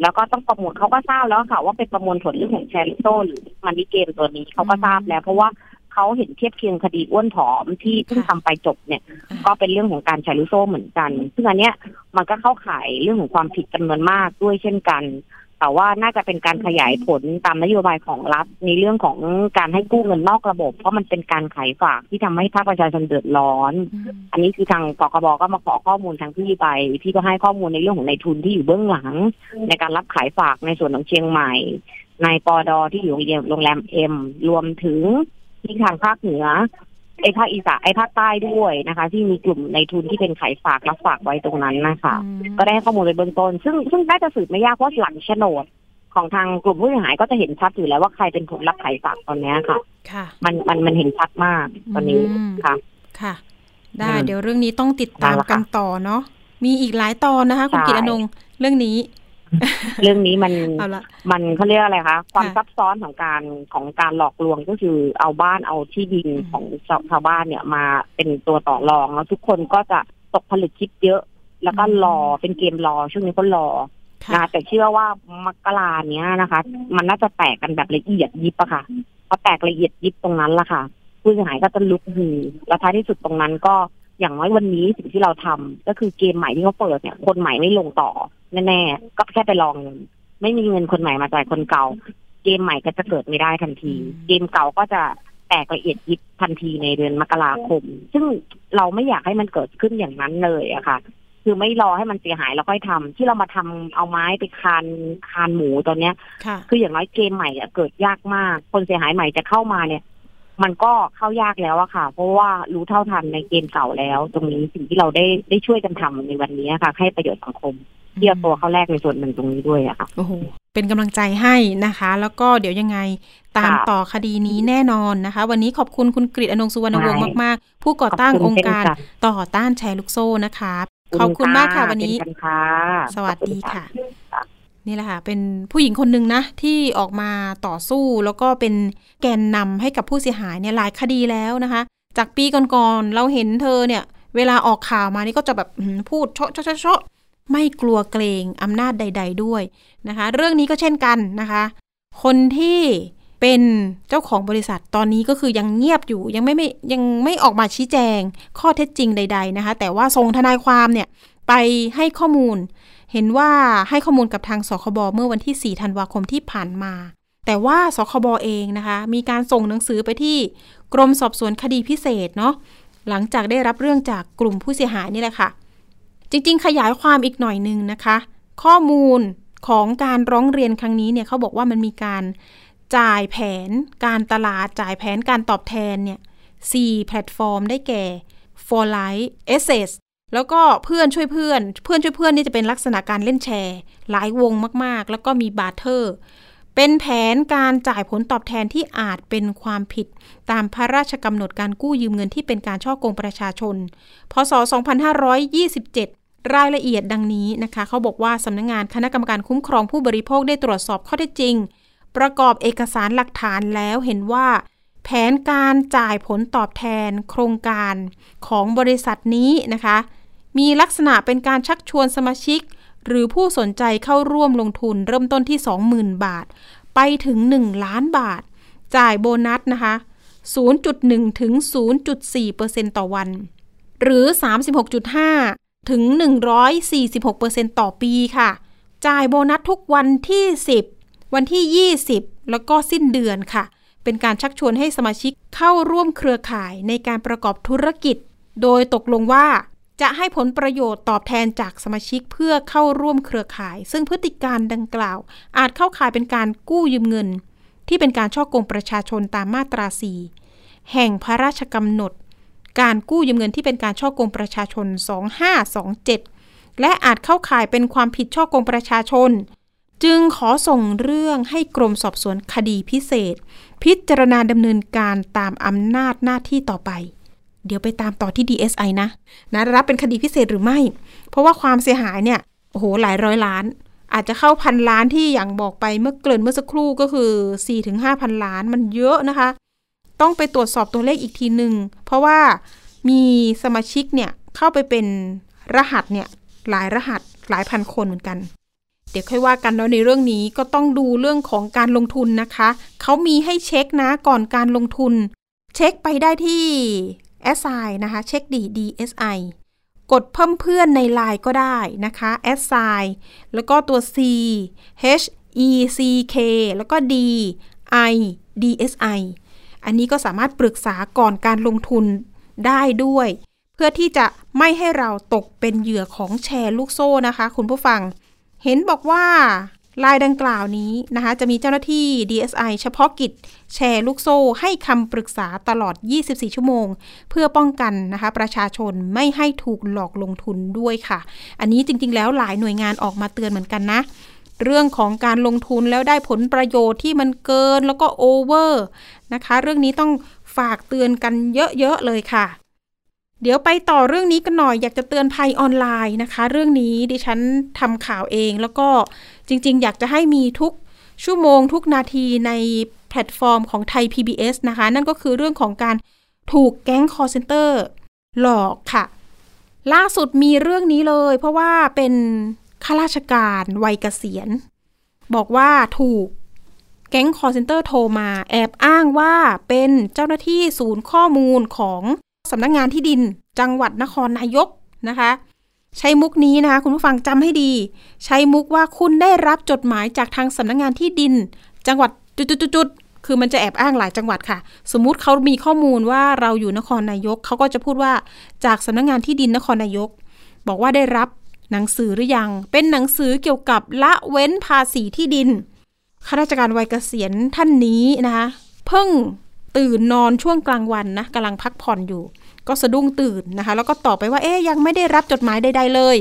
Speaker 3: แล้วก็ต้องประมวลเขาก็ทราบแล้วค่ะ ว่าเป็นประมวลผลเรื่องของแชร์ลูกโซ่หรือ money game ตัวนี้เขาก็ทราบแล้ว เพราะว่าเขาเห็นเทียบเคียงคดีอ้วนผอมที่เพิ่งทำไปจบเนี่ย ก็เป็นเรื่องของการแชร์ลูกโซ่เหมือนกัน ซึ่งอันเนี้ยมันก็เข้าข่ายเรื่องของความผิดจำนวนมากด้วยเช่นกัน แต่ว่าน่าจะเป็นการขยายผลตามนโยบายของรัฐในเรื่องของการให้กู้เงินนอกระบบ เพราะมันเป็นการขายฝากที่ทำให้ภาคประชาชนเดือดร้อน อันนี้คือทางกกบก็มาขอข้อมูลทางที่ไปที่ก็ให้ข้อมูลในเรื่องของในทุนที่อยู่เบื้องหลัง ในการรับขายฝากในส่วนของเชียงใหม่ ในปอดอที่อยู่โรงแรมเอ็มรวมถึงที่ทางภาคเหนือ ไอ้ภาคอีสานไอ้ภาคใต้ด้วยนะคะ ที่มีกลุ่มในทุนที่เป็นขายฝากรับฝากไว้ตรงนั้นนะคะ ก็ได้ข้อมูลในเบื้องต้น ซึ่งซึ่งน่าจะสืบไม่ยากเพราะหลังโฉนดของทางกลุ่มผู้เสียหายก็จะเห็นชัดอยู่แล้วว่าใครเป็นคนรับขายฝากตอนนี้ค่ะ
Speaker 2: ค่ะ
Speaker 3: มันมันมันเห็นชัดมากตอนนี้ค่ะ
Speaker 2: ค่ะ ได้ เดี๋ยวเรื่องนี้ต้องติดตามกันต่อเนาะมีอีกหลายตอนนะคะ คุณกิตอนงเรื่องนี้
Speaker 3: เรื่องนี้มันมันเขาเรียกอะไรคะความซับซ้อนของการของการหลอกลวงก็คือเอาบ้านเอาที่ดินของชาวบ้านเนี่ยมาเป็นตัวต่อรองแล้วทุกคนก็จะตกผลึกคิดเยอะ แล้วก็รอเป็นเกมรอช่วงนี้ก็รอนะแต่เชื่อว่ามกราเนี้ยนะคะ มันน่าจะแตกกันแบบละเอียดยิบอะค่ะพอแตกละเอียดยิบตรงนั้นละค่ะ ผู้เสียหายก็จะลุกฮือแล้วท้ายที่สุดตรงนั้นก็อย่างน้อยวันนี้สิ่งที่เราทำก็คือเกมใหม่ที่เขาเปิดเนี่ย คนใหม่ไม่ลงต่อ แน่ๆก็แค่ไปลองเงินไม่มีเงินคนใหม่มาจ่ายคนเก่า เกมใหม่ก็จะเกิดไม่ได้ทันที เกมเก่าก็จะแตกละเอียดยิบทันทีในเดือนมกราคม ซึ่งเราไม่อยากให้มันเกิดขึ้นอย่างนั้นเลยอะค่ะ คือไม่รอให้มันเสียหายแล้วค่อยทำที่เรามาทำเอาไม้ไปคานคานหมูตอนเนี้ย คืออย่างน้อยเกมใหม่อะเกิดยากมาก คนเสียหายใหม่จะเข้ามาเนี่ย มันก็เข้ายากแล้วอะค่ะ เพราะว่ารู้เท่าทันในเกมเก่าแล้ว ตรงนี้สิ่งที่เราได้ได้ช่วยกันทำในวันนี้ค่ะ ให้ประโยชน์สังคม ที่เอาตัวเข้าแรกในส่วนหนึ่งตรงนี้ด้วยอะค่ะ
Speaker 2: โอ้โหเป็นกำลังใจให้นะคะ แล้วก็เดี๋ยวยังไงตามต่อคดีนี้แน่นอนนะคะ วันนี้ขอบคุณคุณกฤษอนงสุวรรณวงศ์มาก ๆ ผู้ก่อตั้งองค์การต่อต้านแชร์ลูกโซ่นะคะขอบคุณมากค่ะวันนี้สวัสดีค่ะนี่แหละค่ะ เป็นผู้หญิงคนหนึ่งนะ ที่ออกมาต่อสู้แล้วก็เป็นแกนนำให้กับผู้เสียหายเนี่ยหลายคดีแล้วนะคะ จากปีก่อนๆเราเห็นเธอเนี่ย เวลาออกข่าวมานี่ก็จะแบบพูดเชาะเชาะเชาะ ไม่กลัวเกรงอำนาจใด ๆ ด้วยนะคะ เรื่องนี้ก็เช่นกันนะคะ คนที่เป็นเจ้าของบริษัทตอนนี้ก็คือยังเงียบอยู่ยังไม่ไม่ยังไม่ออกมาชี้แจงข้อเท็จจริงใด ๆนะคะ แต่ว่าส่งทนายความเนี่ยไปให้ข้อมูล เห็นว่าให้ข้อมูลกับทางสคบเมื่อวันที่ 4 ธันวาคมที่ผ่านมา แต่ว่าสคบเองนะคะ มีการส่งหนังสือไปที่กรมสอบสวนคดีพิเศษเนาะหลังจากได้รับเรื่องจากกลุ่มผู้เสียหายนี่แหละค่ะ จริงๆ ขยายความอีกหน่อยหนึ่งนะคะ ข้อมูลของการร้องเรียนครั้งนี้เนี่ยเขาบอกว่ามันมีการจ่ายแผนการตลาดจ่ายแผนการตอบแทนเนี่ย4แพลตฟอร์มได้แก่ For Life a s s e s แล้วก็เพื่อนช่วยเพื่อน เพื่อนช่วยเพื่อนนี่จะเป็นลักษณะการเล่นแชร์ หลายวงมากๆ แล้วก็มี barter เป็นแผนการจ่ายผลตอบแทนที่อาจเป็นความผิด ตามพระราชกำหนดการกู้ยืมเงินที่เป็นการช่อกงประชาชน พศ 2527 รายละเอียดดังนี้นะคะ เขาบอกว่าสำนักงงานคณะกรรมการคุ้มครองผู้บริโภคได้ตรวจสอบข้อเท็จจริง ประกอบเอกสารหลักฐานแล้วเห็นว่า แผนการจ่ายผลตอบแทน โครงการของบริษัทนี้นะคะ มีลักษณะเป็นการชักชวนสมาชิก หรือผู้สนใจเข้าร่วมลงทุนเริ่มต้นที่ 20,000 บาท ไปถึง 1 ล้านบาท จ่ายโบนัสนะคะ 0.1 ถึง 0.4%ต่อวัน หรือ 36.5 ถึง 146%ต่อปีค่ะ จ่ายโบนัสทุกวันที่ 10 วันที่ 20 แล้วก็สิ้นเดือนค่ะ เป็นการชักชวนให้สมาชิกเข้าร่วมเครือข่ายในการประกอบธุรกิจ โดยตกลงว่าจะให้ผลประโยชน์ตอบแทนจากสมาชิกเพื่อเข้าร่วมเครือข่าย ซึ่งพฤติการดังกล่าว อาจเข้าข่ายเป็นการกู้ยืมเงิน ที่เป็นการช่อกงประชาชนตามมาตราสีแห่งพระราชกำหนด การกู้ยืมเงินที่เป็นการช่อกงประชาชน 2527 และอาจเข้าข่ายเป็นความผิดช่อกงประชาชน จึงขอส่งเรื่องให้กรมสอบสวนคดีพิเศษ พิจารณาดำเนินการตามอำนาจหน้าที่ต่อไป เดี๋ยวไปตามต่อที่ DSI นะนะรับเป็นคดีพิเศษหรือไม่ เพราะว่าความเสียหายเนี่ยโอ้โหหลายร้อยล้านอาจจะเข้าพันล้านที่อย่างบอกไปเมื่อเกริ่นเมื่อสักครู่ก็คือ 4-5พันล้านมันเยอะนะคะ ต้องไปตรวจสอบตัวเลขอีกทีหนึ่งเพราะว่ามีสมาชิกเนี่ยเข้าไปเป็นรหัสเนี่ยหลายรหัสหลายพันคนเหมือนกัน เดี๋ยวค่อยว่ากันเนาะในเรื่องนี้ก็ต้องดูเรื่องของการลงทุนนะคะ เขามีให้เช็คนะก่อนการลงทุน เช็คไปได้ที่ SI นะคะ เช็คดี DSI กดเพิ่มเพื่อนในไลน์ก็ได้นะคะ SI แล้วก็ตัว C H E C K แล้วก็ D I DSI อันนี้ก็สามารถปรึกษาก่อนการลงทุนได้ด้วย เพื่อที่จะไม่ให้เราตกเป็นเหยื่อของแชร์ลูกโซ่นะคะ คุณผู้ฟัง เห็นบอกว่าลายดังกล่าวนี้นะคะ จะมีเจ้าหน้าที่ DSI เฉพาะกิจ แชร์ลูกโซ่ให้คำปรึกษาตลอด 24 ชั่วโมง เพื่อป้องกันนะคะ ประชาชนไม่ให้ถูกหลอกลงทุนด้วยค่ะ อันนี้จริง ๆ แล้วหลายหน่วยงานออกมาเตือนเหมือนกันนะ เรื่องของการลงทุนแล้วได้ผลประโยชน์ที่มันเกินแล้วก็โอเวอร์นะคะ เรื่องนี้ต้องฝากเตือนกันเยอะๆเลยค่ะ เดี๋ยวไปต่อเรื่องนี้กันหน่อยอยากจะเตือนภัยออนไลน์นะคะ เรื่องนี้ดิฉันทำข่าวเองแล้วก็จริง ๆ อยากจะให้มีทุกชั่วโมงทุกนาทีในแพลตฟอร์มของไทย PBS นะคะ นั่นก็คือเรื่องของการถูกแก๊งคอลเซ็นเตอร์หลอกค่ะ ล่าสุดมีเรื่องนี้เลย เพราะว่าเป็น ข้าราชการวัยเกษียณ บอกว่าถูกแก๊งคอลเซ็นเตอร์โทรมาแอบอ้างว่าเป็นเจ้าหน้าที่ศูนย์ข้อมูลของสำนักงานที่ดินจังหวัดนครนายกนะคะ ใช้มุกนี้นะคะ คุณผู้ฟังจำให้ดี ใช้มุกว่าคุณได้รับจดหมายจากทางสำนักงงานที่ดิน จังหวัดจุดๆๆคือมันจะแอบอ้างหลายจังหวัดค่ะ สมมุติเขามีข้อมูลว่าเราอยู่นครนายกเขาก็จะพูดว่าจากสำนักงงานที่ดินนครนายก บอกว่าได้รับ หนังสือหรือยัง เป็นหนังสือเกี่ยวกับละเว้นภาษีที่ดินข้าราชการวัยเกษียณท่านนี้นะคะเพิ่งตื่นนอนช่วงกลางวันนะกำลังพักผ่อนอยู่ ก็สะดุ้งตื่นนะคะ แล้วก็ตอบไปว่าเอ๊ยยังไม่ได้รับจดหมายใดๆเลย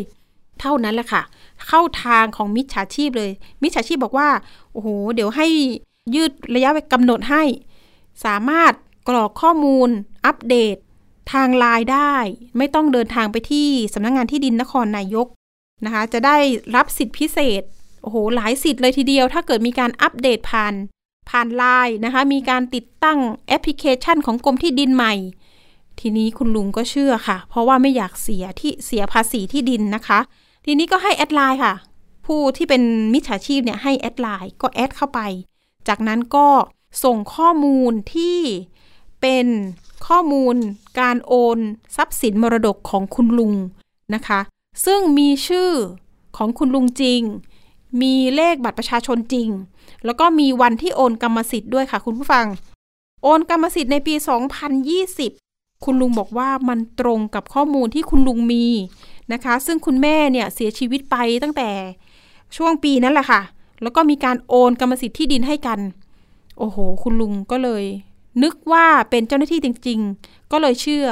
Speaker 2: เท่านั้นแหละค่ะ เข้าทางของมิจฉาชีพเลย มิจฉาชีพบอกว่าโอ้โหเดี๋ยวให้ยืดระยะกำหนดให้ สามารถกรอกข้อมูล อัปเดต ทางไลน์ได้ ไม่ต้องเดินทางไปที่สำนักงงานที่ดินนครนายก นะคะ จะได้รับสิทธิพิเศษ โอ้โห หลายสิทธิ์เลยทีเดียว ถ้าเกิดมีการอัปเดตผ่าน ผ่านไลน์นะคะ มีการติดตั้งแอปพลิเคชันของกรมที่ดินใหม่ ทีนี้คุณลุงก็เชื่อค่ะ เพราะว่าไม่อยากเสียที่เสียภาษีที่ดินนะคะ ทีนี้ก็ให้ add ไลน์ค่ะ ผู้ที่เป็นมิจฉาชีพเนี่ยให้ add ไลน์ก็ add เข้าไป จากนั้นก็ส่งข้อมูลที่เป็นข้อมูลการโอน ทรัพย์สินมรดกของคุณลุงนะคะ ซึ่งมีชื่อของคุณลุงจริง มีเลขบัตรประชาชนจริง แล้วก็มีวันที่โอนกรรมสิทธิ์ด้วยค่ะ คุณผู้ฟัง โอนกรรมสิทธิ์ในปี 2020 คุณลุงบอกว่ามันตรงกับข้อมูลที่คุณลุงมีนะคะ ซึ่งคุณแม่เนี่ยเสียชีวิตไปตั้งแต่ช่วงปีนั้นแหละค่ะ แล้วก็มีการโอนกรรมสิทธิ์ที่ดินให้กัน โอ้โห คุณลุงก็เลย นึกว่าเป็นเจ้าหน้าที่จริง ๆ ก็เลยเชื่อ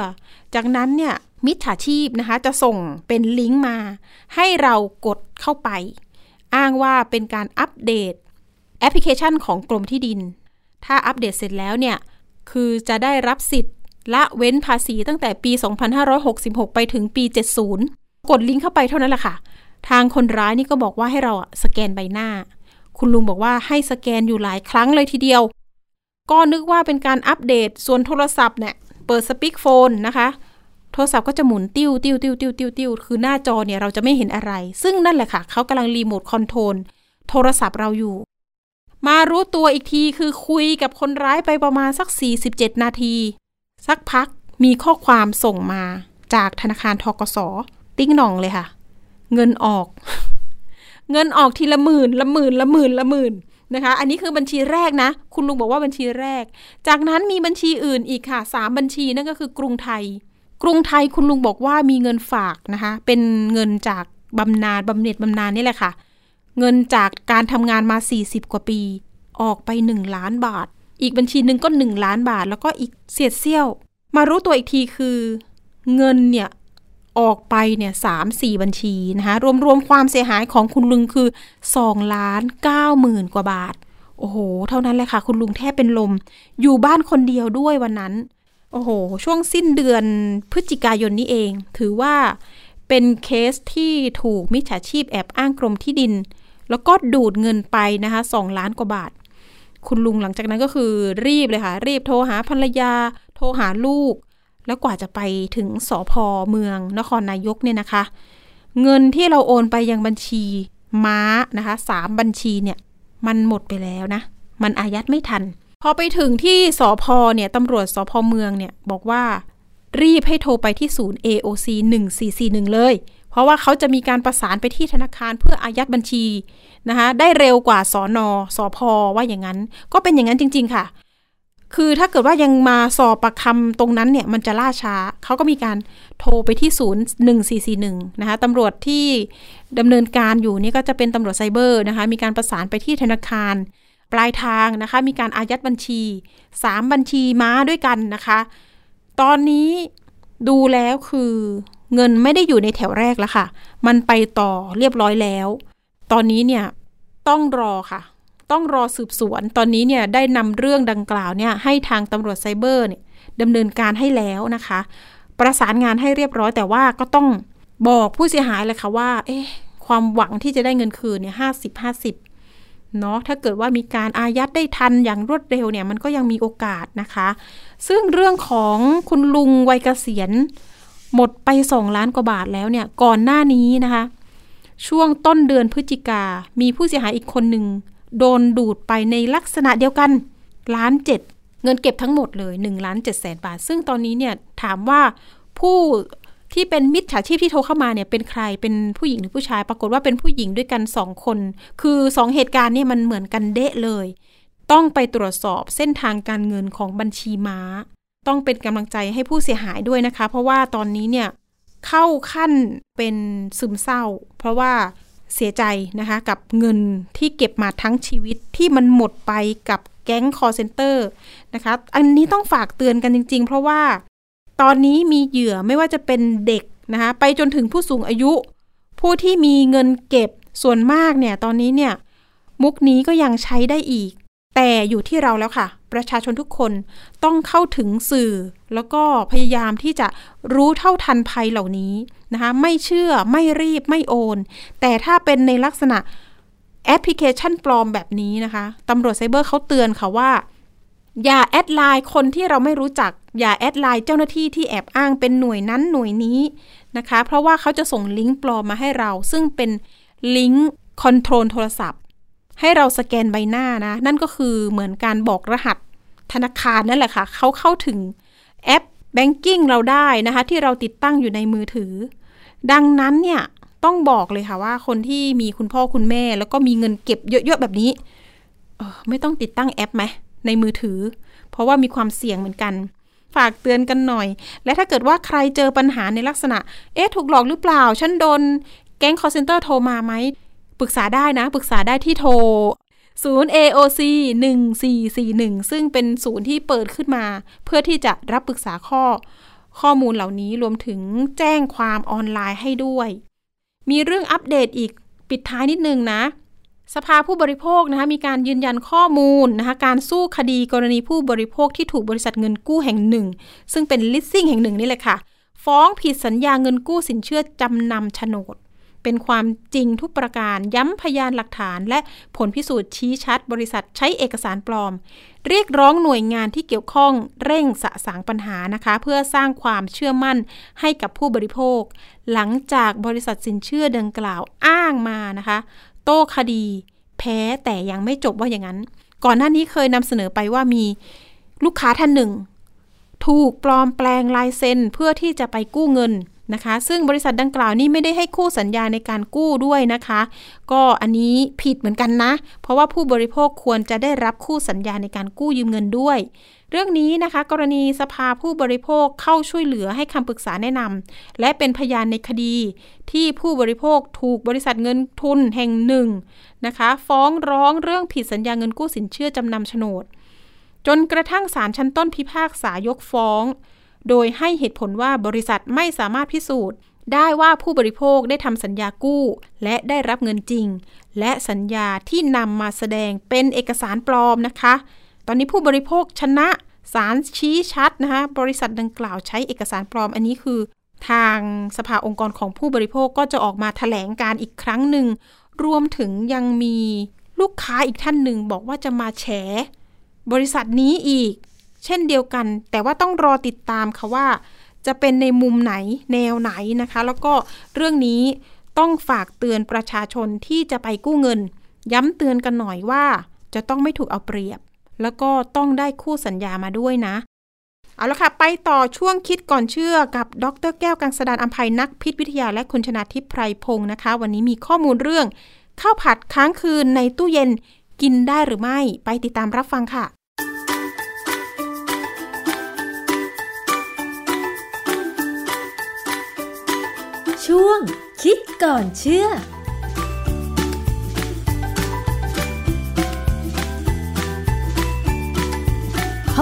Speaker 2: จากนั้นเนี่ย มิจฉาชีพนะคะ จะส่งเป็นลิงก์มา ให้เรากดเข้าไป อ้างว่าเป็นการอัปเดตแอปพลิเคชันของกรมที่ดิน ถ้าอัปเดตเสร็จแล้วเนี่ย คือจะได้รับสิทธิ์ละเว้นภาษีตั้งแต่ปี 2566 ไปถึงปี 70 กดลิงก์เข้าไปเท่านั้นแหละค่ะ ทางคนร้ายนี่ก็บอกว่าให้เราสแกนใบหน้า คุณลุงบอกว่าให้สแกนอยู่หลายครั้งเลยทีเดียว ก็นึกว่าเป็นการอัปเดตส่วนโทรศัพท์เนี่ยเปิด speaker phone นะคะ โทรศัพท์ก็จะหมุนติ้วติ้วติ้วติ้วติ้วติ้วคือหน้าจอเนี่ยเราจะไม่เห็นอะไร ซึ่งนั่นแหละค่ะเขากำลัง remote control โทรศัพท์เราอยู่ มารู้ตัวอีกทีคือคุยกับคนร้ายไปประมาณสัก 47 นาที สักพักมีข้อความส่งมาจากธนาคารทกสติ๊งหน่องเลยค่ะ เงินออก เงินออกทีละหมื่นละหมื่นละหมื่นละหมื่นนะคะ อันนี้คือบัญชีแรกนะ คุณลุงบอกว่าบัญชีแรก จากนั้นมีบัญชีอื่นอีกค่ะสามบัญชีนั่นก็คือกรุงไทย กรุงไทยคุณลุงบอกว่ามีเงินฝากนะคะ เป็นเงินจากบำนาญบำเหน็จบำนาญนี่แหละค่ะ เงินจากการทำงานมา 40 กว่าปี ออกไป 1 ล้านบาท อีกบัญชีหนึ่งก็ 1 ล้านบาท แล้วก็อีกเศษเสี้ยว มารู้ตัวอีกทีคือ เงินเนี่ยออกไปเนี่ยสามสี่บัญชีนะคะรวมรวมความเสียหายของคุณลุงคือ2ล้าน9หมื่นกว่าบาท โอ้โห เท่านั้นเลยค่ะ คุณลุงแทบเป็นลม อยู่บ้านคนเดียวด้วยวันนั้น โอ้โห ช่วงสิ้นเดือนพฤศจิกายนนี้เอง ถือว่าเป็นเคสที่ถูกมิจฉาชีพแอบอ้างกรมที่ดิน แล้วก็ดูดเงินไปนะคะสองล้านกว่าบาท คุณลุงหลังจากนั้นก็คือรีบเลยค่ะ รีบโทรหาภรรยา โทรหาลูก แล้วกว่าจะไปถึงสอพอเมืองนครนายกเนี่ยนะคะ เงินที่เราโอนไปยังบัญชีม้านะคะสามบัญชีเนี่ย มันหมดไปแล้วนะ มันอายัดไม่ทัน พอไปถึงที่สอพอเนี่ยตำรวจสอพอเมืองเนี่ยบอกว่า รีบให้โทรไปที่ศูนย์ AOC 1441 เลย เพราะว่าเขาจะมีการประสานไปที่ธนาคารเพื่ออายัดบัญชีนะคะได้เร็วกว่าสอนอสอพอว่าอย่างนั้น ก็เป็นอย่างนั้นจริง ๆ ค่ะ คือถ้าเกิดว่ายังมาสอบปากคำตรงนั้นเนี่ยมันจะล่าช้า เขาก็มีการโทรไปที่ศูนย์ 1441 นะคะตำรวจที่ดำเนินการอยู่นี่ก็จะเป็นตำรวจไซเบอร์นะคะมีการประสานไปที่ธนาคาร ปลายทางนะคะ มีการอายัดบัญชี 3 บัญชีม้าด้วยกันนะคะ ตอนนี้ดูแล้วคือเงินไม่ได้อยู่ในแถวแรกแล้วค่ะ มันไปต่อเรียบร้อยแล้ว ตอนนี้เนี่ยต้องรอค่ะ ต้องรอสืบสวน ตอนนี้เนี่ยได้นำเรื่องดังกล่าวเนี่ยให้ทางตำรวจไซเบอร์เนี่ยดำเนินการให้แล้วนะคะ ประสานงานให้เรียบร้อยแต่ว่าก็ต้องบอกผู้เสียหายเลยค่ะว่า เอ๊ะความหวังที่จะได้เงินคืนเนี่ยห้าสิบห้าสิบ เนาะถ้าเกิดว่ามีการอายัดได้ทันอย่างรวดเร็วเนี่ยมันก็ยังมีโอกาสนะคะ ซึ่งเรื่องของคุณลุงวัยเกษียณ หมดไปสองล้านกว่าบาทแล้วเนี่ยก่อนหน้านี้นะคะ ช่วงต้นเดือนพฤศจิกา มีผู้เสียหายอีกคนหนึ่ง โดนดูดไปในลักษณะเดียวกันล้านเจ็ดเงินเก็บทั้งหมดเลย1ล้าน7แสนบาท ซึ่งตอนนี้เนี่ยถามว่าผู้ ที่เป็นมิจฉาชีพที่โทรเข้ามาเนี่ยเป็นใครเป็นผู้หญิงหรือผู้ชาย ปรากฏว่าเป็นผู้หญิงด้วยกันสองคน คือสองเหตุการณ์เนี่ยมันเหมือนกันเดะเลย ต้องไปตรวจสอบเส้นทางการเงินของบัญชีม้า ต้องเป็นกำลังใจให้ผู้เสียหายด้วยนะคะ เพราะว่าตอนนี้เนี่ยเข้าขั้นเป็นซึมเศร้า เพราะว่าเสียใจนะคะ กับเงินที่เก็บมาทั้งชีวิตที่มันหมดไปกับแก๊งคอร์เซนเตอร์นะคะ อันนี้ต้องฝากเตือนกันจริง ๆ เพราะว่า ตอนนี้มีเหยื่อไม่ว่าจะเป็นเด็กนะคะไปจนถึงผู้สูงอายุ ผู้ที่มีเงินเก็บส่วนมากเนี่ยตอนนี้เนี่ยมุกนี้ก็ยังใช้ได้อีก แต่อยู่ที่เราแล้วค่ะ ประชาชนทุกคนต้องเข้าถึงสื่อ แล้วก็พยายามที่จะรู้เท่าทันภัยเหล่านี้นะคะไม่เชื่อไม่รีบไม่โอน แต่ถ้าเป็นในลักษณะแอปพลิเคชันปลอมแบบนี้นะคะตำรวจไซเบอร์เขาเตือนค่ะว่า อย่า add ไลน์คนที่เราไม่รู้จัก อย่า add ไลน์เจ้าหน้าที่ที่แอบอ้างเป็นหน่วยนั้นหน่วยนี้นะคะ เพราะว่าเขาจะส่งลิงก์ปลอมมาให้เรา ซึ่งเป็นลิงก์ control โทรศัพท์ ให้เราสแกนใบหน้านะ นั่นก็คือเหมือนการบอกรหัสธนาคารนั่นแหละค่ะ เขาเข้าถึงแอป banking เราได้นะคะ ที่เราติดตั้งอยู่ในมือถือ ดังนั้นเนี่ยต้องบอกเลยค่ะว่าคนที่มีคุณพ่อคุณแม่ แล้วก็มีเงินเก็บเยอะๆแบบนี้ เออไม่ต้องติดตั้งแอปไหมในมือถือ เพราะว่ามีความเสี่ยงเหมือนกัน ฝากเตือนกันหน่อย และถ้าเกิดว่าใครเจอปัญหาในลักษณะ เอ๊ะ ถูกหลอกหรือเปล่า ฉันโดนแก๊งคอลเซนเตอร์โทรมาไหม ปรึกษาได้นะ ปรึกษาได้ที่โทรศูนย์ AOC 1441 ซึ่งเป็นศูนย์ที่เปิดขึ้นมา เพื่อที่จะรับปรึกษาข้อ ข้อมูลเหล่านี้รวมถึงแจ้งความออนไลน์ให้ด้วย มีเรื่องอัปเดตอีกปิดท้ายนิดนึงนะ สภาผู้บริโภคนะคะมีการยืนยันข้อมูลนะคะการสู้คดีกรณีผู้บริโภคที่ถูกบริษัทเงินกู้แห่งหนึ่ง ซึ่งเป็นลิสซิ่งแห่งหนึ่งนี่แหละค่ะ ฟ้องผิดสัญญาเงินกู้สินเชื่อจำนำโฉนด เป็นความจริงทุกประการย้ำพยานหลักฐาน และผลพิสูจน์ชี้ชัด บริษัทใช้เอกสารปลอม เรียกร้องหน่วยงานที่เกี่ยวข้องเร่งสะสางปัญหานะคะ เพื่อสร้างความเชื่อมั่นให้กับผู้บริโภค หลังจากบริษัทสินเชื่อดังกล่าวอ้างมานะคะ ต้คดี แพ้แต่ยังไม่จบว่าอย่างนั้น ก่อนหน้านี้เคยนำเสนอไปว่ามีลูกค้าท่านหนึ่ง ถูกปลอมแปลงลายเซ็นเพื่อที่จะไปกู้เงินนะคะ ซึ่งบริษัทดังกล่าวนี้ไม่ได้ให้คู่สัญญาในการกู้ด้วยนะคะ ก็อันนี้ผิดเหมือนกันนะ เพราะว่าผู้บริโภคควรจะได้รับคู่สัญญาในการกู้ยืมเงินด้วย เรื่องนี้นะคะ กรณีสภาผู้บริโภคเข้าช่วยเหลือให้คำปรึกษาแนะนำและเป็นพยานในคดี ที่ผู้บริโภคถูกบริษัทเงินทุนแห่งหนึ่งนะคะ ฟ้องร้องเรื่องผิดสัญญาเงินกู้สินเชื่อจำนำโฉนด จนกระทั่งศาลชั้นต้นพิพากษายกฟ้อง โดยให้เหตุผลว่าบริษัทไม่สามารถพิสูจน์ได้ว่าผู้บริโภคได้ทำสัญญากู้ และได้รับเงินจริง และสัญญาที่นำมาแสดงเป็นเอกสารปลอมนะคะ ตอนนี้ผู้บริโภคชนะศาลชี้ชัดนะคะบริษัทดังกล่าวใช้เอกสารปลอมอันนี้คือ ทางสภาองค์กรของผู้บริโภคก็จะออกมาแถลงการอีกครั้งหนึ่ง รวมถึงยังมีลูกค้าอีกท่านหนึ่งบอกว่าจะมาแฉ บริษัทนี้อีก เช่นเดียวกัน แต่ว่าต้องรอติดตามค่ะว่า จะเป็นในมุมไหนแนวไหนนะคะ แล้วก็เรื่องนี้ต้องฝากเตือนประชาชนที่จะไปกู้เงิน ย้ำเตือนกันหน่อยว่า จะต้องไม่ถูกเอาเปรียบ แล้วก็ต้องได้คู่สัญญามาด้วยนะ เอาละค่ะ ไปต่อช่วงคิดก่อนเชื่อกับดรแก้วกังสดานอัมภัยนักพิษวิทยาและคุณชนาทิพย์ไพรพงศ์นะคะ วันนี้มีข้อมูลเรื่องข้าวผัดค้างคืนในตู้เย็นกินได้หรือไม่ ไปติดตามรับฟังค่ะ
Speaker 4: ช่วงคิดก่อนเชื่อ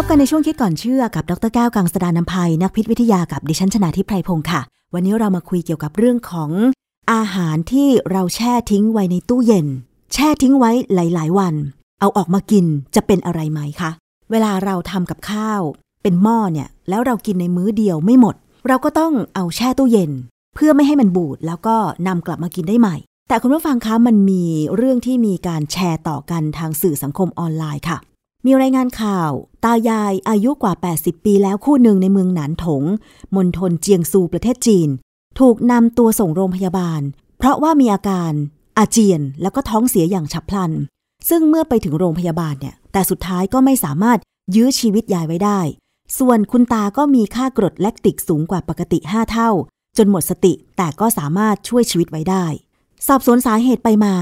Speaker 5: พบกันในช่วงคิดก่อนเชื่อกับดรแก้วกังสดานนภัยนักพิษวิทยากับดิฉันชนาทิพไพรพงศ์ค่ะ วันนี้เรามาคุยเกี่ยวกับเรื่องของอาหารที่เราแช่ทิ้งไว้ในตู้เย็น แช่ทิ้งไว้หลาย ๆ วัน เอาออกมากินจะเป็นอะไรไหมคะ เวลาเราทำกับข้าว เป็นหม้อเนี่ย แล้วเรากินในมื้อเดียวไม่หมด เราก็ต้องเอาแช่ตู้เย็น เพื่อไม่ให้มันบูดแล้วก็นำกลับมากินได้ใหม่ แต่คุณผู้ฟังคะมันมีเรื่องที่มีการแชร์ต่อกันทางสื่อสังคมออนไลน์ค่ะ มีรายงานข่าว ตายายอายุกว่า 80 ปีแล้วคู่หนึ่งในเมืองหนานถงมณฑลเจียงซูประเทศจีน ถูกนำตัวส่งโรงพยาบาล เพราะว่ามีอาการอาเจียนแล้วก็ท้องเสียอย่างฉับพลัน ซึ่งเมื่อไปถึงโรงพยาบาลเนี่ย แต่สุดท้ายก็ไม่สามารถยื้อชีวิตยายไว้ได้ ส่วนคุณตาก็มีค่ากรดแลคติกสูงกว่าปกติ 5 เท่า จนหมดสติแต่ก็สามารถช่วยชีวิตไว้ได้ สอบสวนสาเหตุไปมา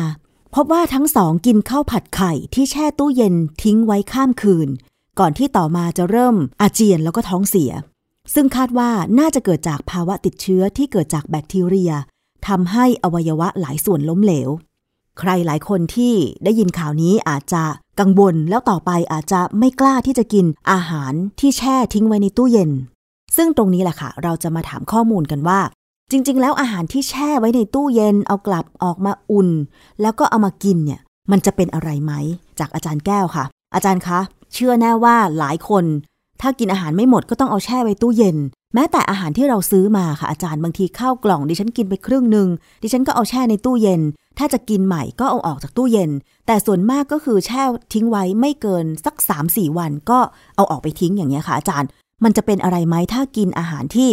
Speaker 5: พบว่าทั้งสองกินข้าวผัดไข่ที่แช่ตู้เย็นทิ้งไว้ข้ามคืน ก่อนที่ต่อมาจะเริ่มอาเจียนแล้วก็ท้องเสีย ซึ่งคาดว่าน่าจะเกิดจากภาวะติดเชื้อที่เกิดจากแบคทีเรียทำให้อวัยวะหลายส่วนล้มเหลว ใครหลายคนที่ได้ยินข่าวนี้อาจจะกังวลแล้วต่อไปอาจจะไม่กล้าที่จะกินอาหารที่แช่ทิ้งไว้ในตู้เย็น ซึ่งตรงนี้แหละค่ะ เราจะมาถามข้อมูลกันว่า จริง ๆ แล้วอาหารที่แช่ไว้ในตู้เย็นเอากลับออกมาอุ่น แล้วก็เอามากินเนี่ย มันจะเป็นอะไรไหม จากอาจารย์แก้วค่ะ อาจารย์คะ เชื่อแน่ว่าหลายคน ถ้ากินอาหารไม่หมดก็ต้องเอาแช่ไว้ตู้เย็น แม้แต่อาหารที่เราซื้อมาค่ะอาจารย์บางทีข้าวกล่องดิฉันกินไปครึ่งหนึ่งดิฉันก็เอาแช่ในตู้เย็น ถ้าจะกินใหม่ก็เอาออกจากตู้เย็น แต่ส่วนมากก็คือแช่ทิ้งไว้ไม่เกินสัก 3-4 วันก็เอาออกไปทิ้งอย่างเงี้ยค่ะอาจารย์ มันจะเป็นอะไรไหมถ้ากินอาหารที่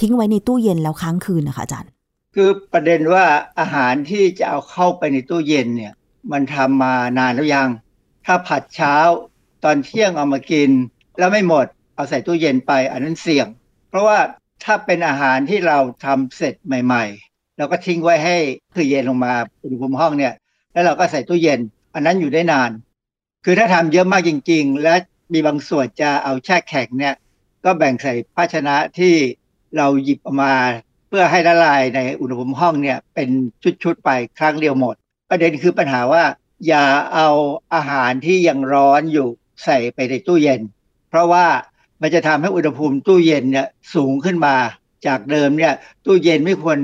Speaker 5: ทิ้งไว้ในตู้เย็นแล้วค้างคืนนะคะอาจารย์
Speaker 6: คือประเด็นว่าอาหารที่จะเอาเข้าไปในตู้เย็นเนี่ย มันทำมานานแล้วยัง ถ้าผัดเช้าตอนเที่ยงเอามากิน แล้วไม่หมดเอาใส่ตู้เย็นไปอันนั้นเสี่ยง เพราะว่าถ้าเป็นอาหารที่เราทำเสร็จใหม่ ๆ เราก็ทิ้งไว้ให้คือเย็นลงมาอุณหภูมิห้องเนี่ย แล้วเราก็ใส่ตู้เย็น อันนั้นอยู่ได้นาน คือถ้าทำเยอะมากจริง ๆ และมีบางส่วนจะเอาแช่แข็งเนี่ย ก็แบ่งใส่ภาชนะที่เราหยิบออกมาเพื่อให้ละลายในอุณหภูมิห้องเนี่ยเป็นชุดๆไปครั้งเดียวหมด ประเด็นคือปัญหาว่า อย่าเอาอาหารที่ยังร้อนอยู่ใส่ไปในตู้เย็น เพราะว่ามันจะทำให้อุณหภูมิตู้เย็นเนี่ยสูงขึ้นมาจากเดิมเนี่ยตู้เย็นไม่ควร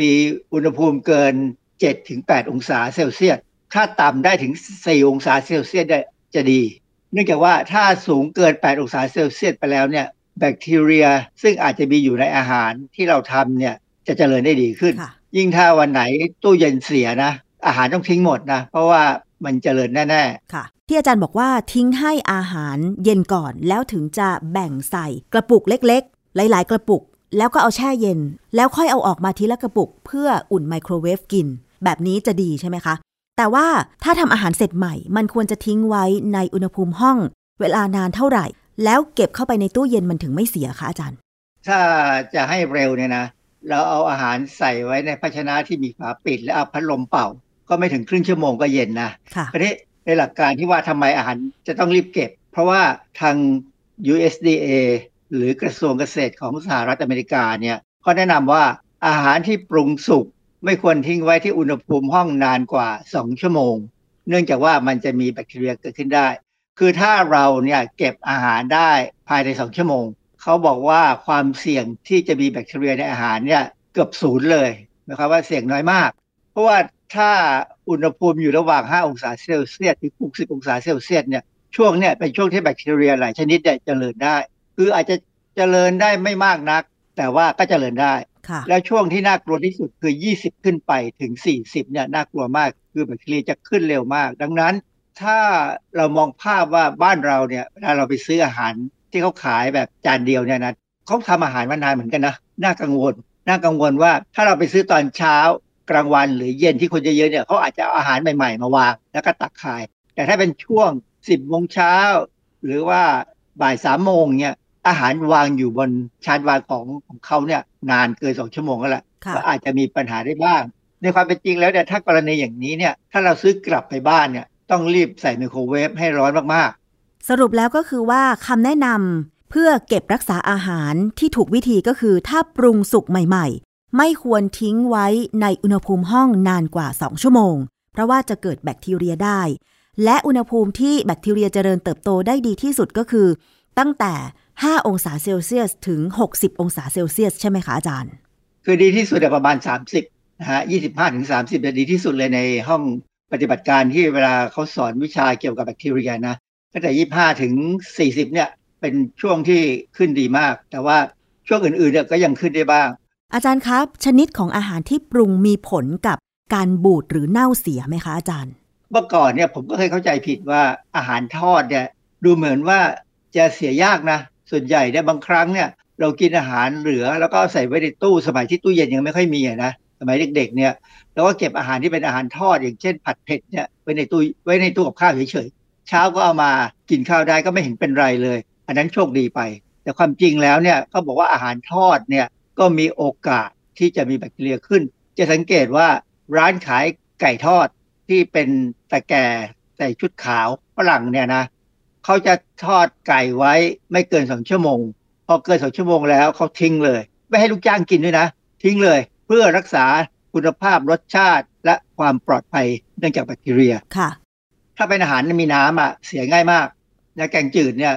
Speaker 6: มีอุณหภูมิเกิน 7-8 องศาเซลเซียสถ้าต่ำได้ถึง 4 องศาเซลเซียสได้จะดี เนื่องจากว่าถ้าสูงเกิน 8 องศาเซลเซียสไปแล้วเนี่ย แบคทีเรีย ซึ่งอาจจะมีอยู่ในอาหารที่เราทำเนี่ยจะเจริญได้ดีขึ้น ยิ่งถ้าวันไหนตู้เย็นเสียนะ อาหารต้องทิ้งหมดนะ เพราะว่ามันเจริญแน่
Speaker 5: ๆ ค่ะ ที่อาจารย์บอกว่าทิ้งให้อาหารเย็นก่อนแล้วถึงจะแบ่งใส่กระปุกเล็กๆ หลายๆ กระปุก แล้วก็เอาแช่เย็น แล้วค่อยเอาออกมาทีละกระปุก เพื่ออุ่นไมโครเวฟกิน แบบนี้จะดีใช่ไหมคะ แต่ว่าถ้าทำอาหารเสร็จใหม่ มันควรจะทิ้งไว้ในอุณหภูมิห้อง เวลานานเท่าไหร่ แล้วเก็บเข้าไปในตู้เย็นมันถึงไม่เสียคะอาจารย์
Speaker 6: ถ้าจะให้เร็วเนี่ยนะเราเอาอาหารใส่ไว้ในภาชนะที่มีฝาปิด แล้วเอาพัดลมเป่า ก็ไม่ถึงครึ่งชั่วโมงก็เย็นนะ
Speaker 5: ค่ะ
Speaker 6: ทีนี้ในหลักการที่ว่าทำไมอาหารจะต้องรีบเก็บ เพราะว่าทาง USDA หรือกระทรวงเกษตรของสหรัฐอเมริกาเนี่ยก็แนะนำว่าอาหารที่ปรุงสุกไม่ควรทิ้งไว้ที่อุณหภูมิห้องนานกว่า 2 ชั่วโมง เนื่องจากว่ามันจะมีแบคทีเรียเกิดขึ้นได้ คือถ้าเราเนี่ยเก็บอาหารได้ภายใน2ชั่วโมง เขาบอกว่าความเสี่ยงที่จะมีแบคทีเรียในอาหารเนี่ยเกือบศูนย์เลยนะครับว่าเสี่ยงน้อยมาก เพราะว่าถ้าอุณหภูมิอยู่ระหว่าง 5 องศาเซลเซียสถึง 60 องศาเซลเซียสเนี่ยช่วงเนี่ยเป็นช่วงที่แบคทีเรียหลายชนิดเนี่ยเจริญได้ คืออาจจะเจริญได้ไม่มากนัก แต่ว่าก็เจริญได้ แล้วช่วงที่น่ากลัวที่สุดคือ 20 ขึ้นไปถึง 40เนี่ยน่ากลัวมากคือแบคทีเรียจะขึ้นเร็วมาก ดังนั้น ถ้าเรามองภาพว่าบ้านเราเนี่ยเวลาเราไปซื้ออาหารที่เขาขายแบบจานเดียวเนี่ยนะเขาทำอาหารมานานเหมือนกันนะน่ากังวลน่ากังวลว่าถ้าเราไปซื้อตอนเช้ากลางวันหรือเย็นที่คนเยอะๆเนี่ยเขาอาจจะเอาอาหารใหม่ๆ มาวางแล้วก็ตักขาย แต่ถ้าเป็นช่วง 10โมงเช้า หรือว่าบ่ายสามโมงเนี่ยอาหารวางอยู่บนชานวางของของเขาเนี่ยนานเกินสองชั่วโมงก็แล้วก็อาจจะมีปัญหาได้บ้าง ในความเป็นจริงแล้วเนี่ยถ้ากรณีอย่างนี้เนี่ยถ้าเราซื้อกลับไปบ้านเนี่ย ต้องรีบใส่ไมโครเวฟให้ร้อนมาก
Speaker 5: ๆ สรุปแล้วก็คือว่าคำแนะนำเพื่อเก็บรักษาอาหารที่ถูกวิธีก็คือถ้าปรุงสุกใหม่ไม่ควรทิ้งไว้ในอุณหภูมิห้องนานกว่า 2 ชั่วโมง เพราะว่าจะเกิดแบคทีเรียได้ และอุณหภูมิที่แบคทีเรียเจริญเติบโตได้ดีที่สุดก็คือ ตั้งแต่ 5 องศาเซลเซียสถึง 60 องศาเซลเซียสใช่ไหมคะอาจารย์
Speaker 6: คือดีที่สุดประมาณ 30นะฮะ25ถึง30จะดีที่สุดเลยในห้อง ปฏิบัติการที่เวลาเขาสอนวิชาเกี่ยวกับแบคทีเรียนะตั้งแต่25ถึง40เนี่ยเป็นช่วงที่ขึ้นดีมาก แต่ว่าช่วงอื่นๆเนี่ยก็ยังขึ้นได้บ้าง
Speaker 5: อาจารย์ครับชนิดของอาหารที่ปรุงมีผลกับการบูดหรือเน่าเสียไหมคะอาจารย์
Speaker 6: เมื่อก่อนเนี่ยผมก็เคยเข้าใจผิดว่าอาหารทอดเนี่ยดูเหมือนว่าจะเสียยากนะ ส่วนใหญ่เนี่ยบางครั้งเนี่ยเรากินอาหารเหลือแล้วก็ใส่ไว้ในตู้สมัยที่ตู้เย็นยังไม่ค่อยมีนะ สมัยเด็กๆเนี่ยเราก็เก็บอาหารที่เป็นอาหารทอดอย่างเช่น ผัดเผ็ดเนี่ยไว้ในตู้ไว้ในตู้กับข้าวเฉยๆเช้าก็เอามากินข้าวได้ก็ไม่เห็นเป็นไรเลย อันนั้นโชคดีไป แต่ความจริงแล้วเนี่ยเขาบอกว่าอาหารทอดเนี่ยก็มีโอกาสที่จะมีแบคทีเรียขึ้น จะสังเกตว่าร้านขายไก่ทอดที่เป็นตะแก่ใส่ชุดขาวฝรั่งเนี่ยนะเขาจะทอดไก่ไว้ไม่เกินสองชั่วโมง พอเกินสองชั่วโมงแล้วเขาทิ้งเลย ไม่ให้ลูกจ้างกินด้วยนะ ทิ้งเลย พื่อรักษาคุณภาพรสชาติและความปลอดภัยเนื่องจากแบคทีเรีย
Speaker 5: ค่ะ
Speaker 6: ถ้าเป็นอาหารมีน้ำอะเสียง่ายมากนะแกงจืดเนี่ย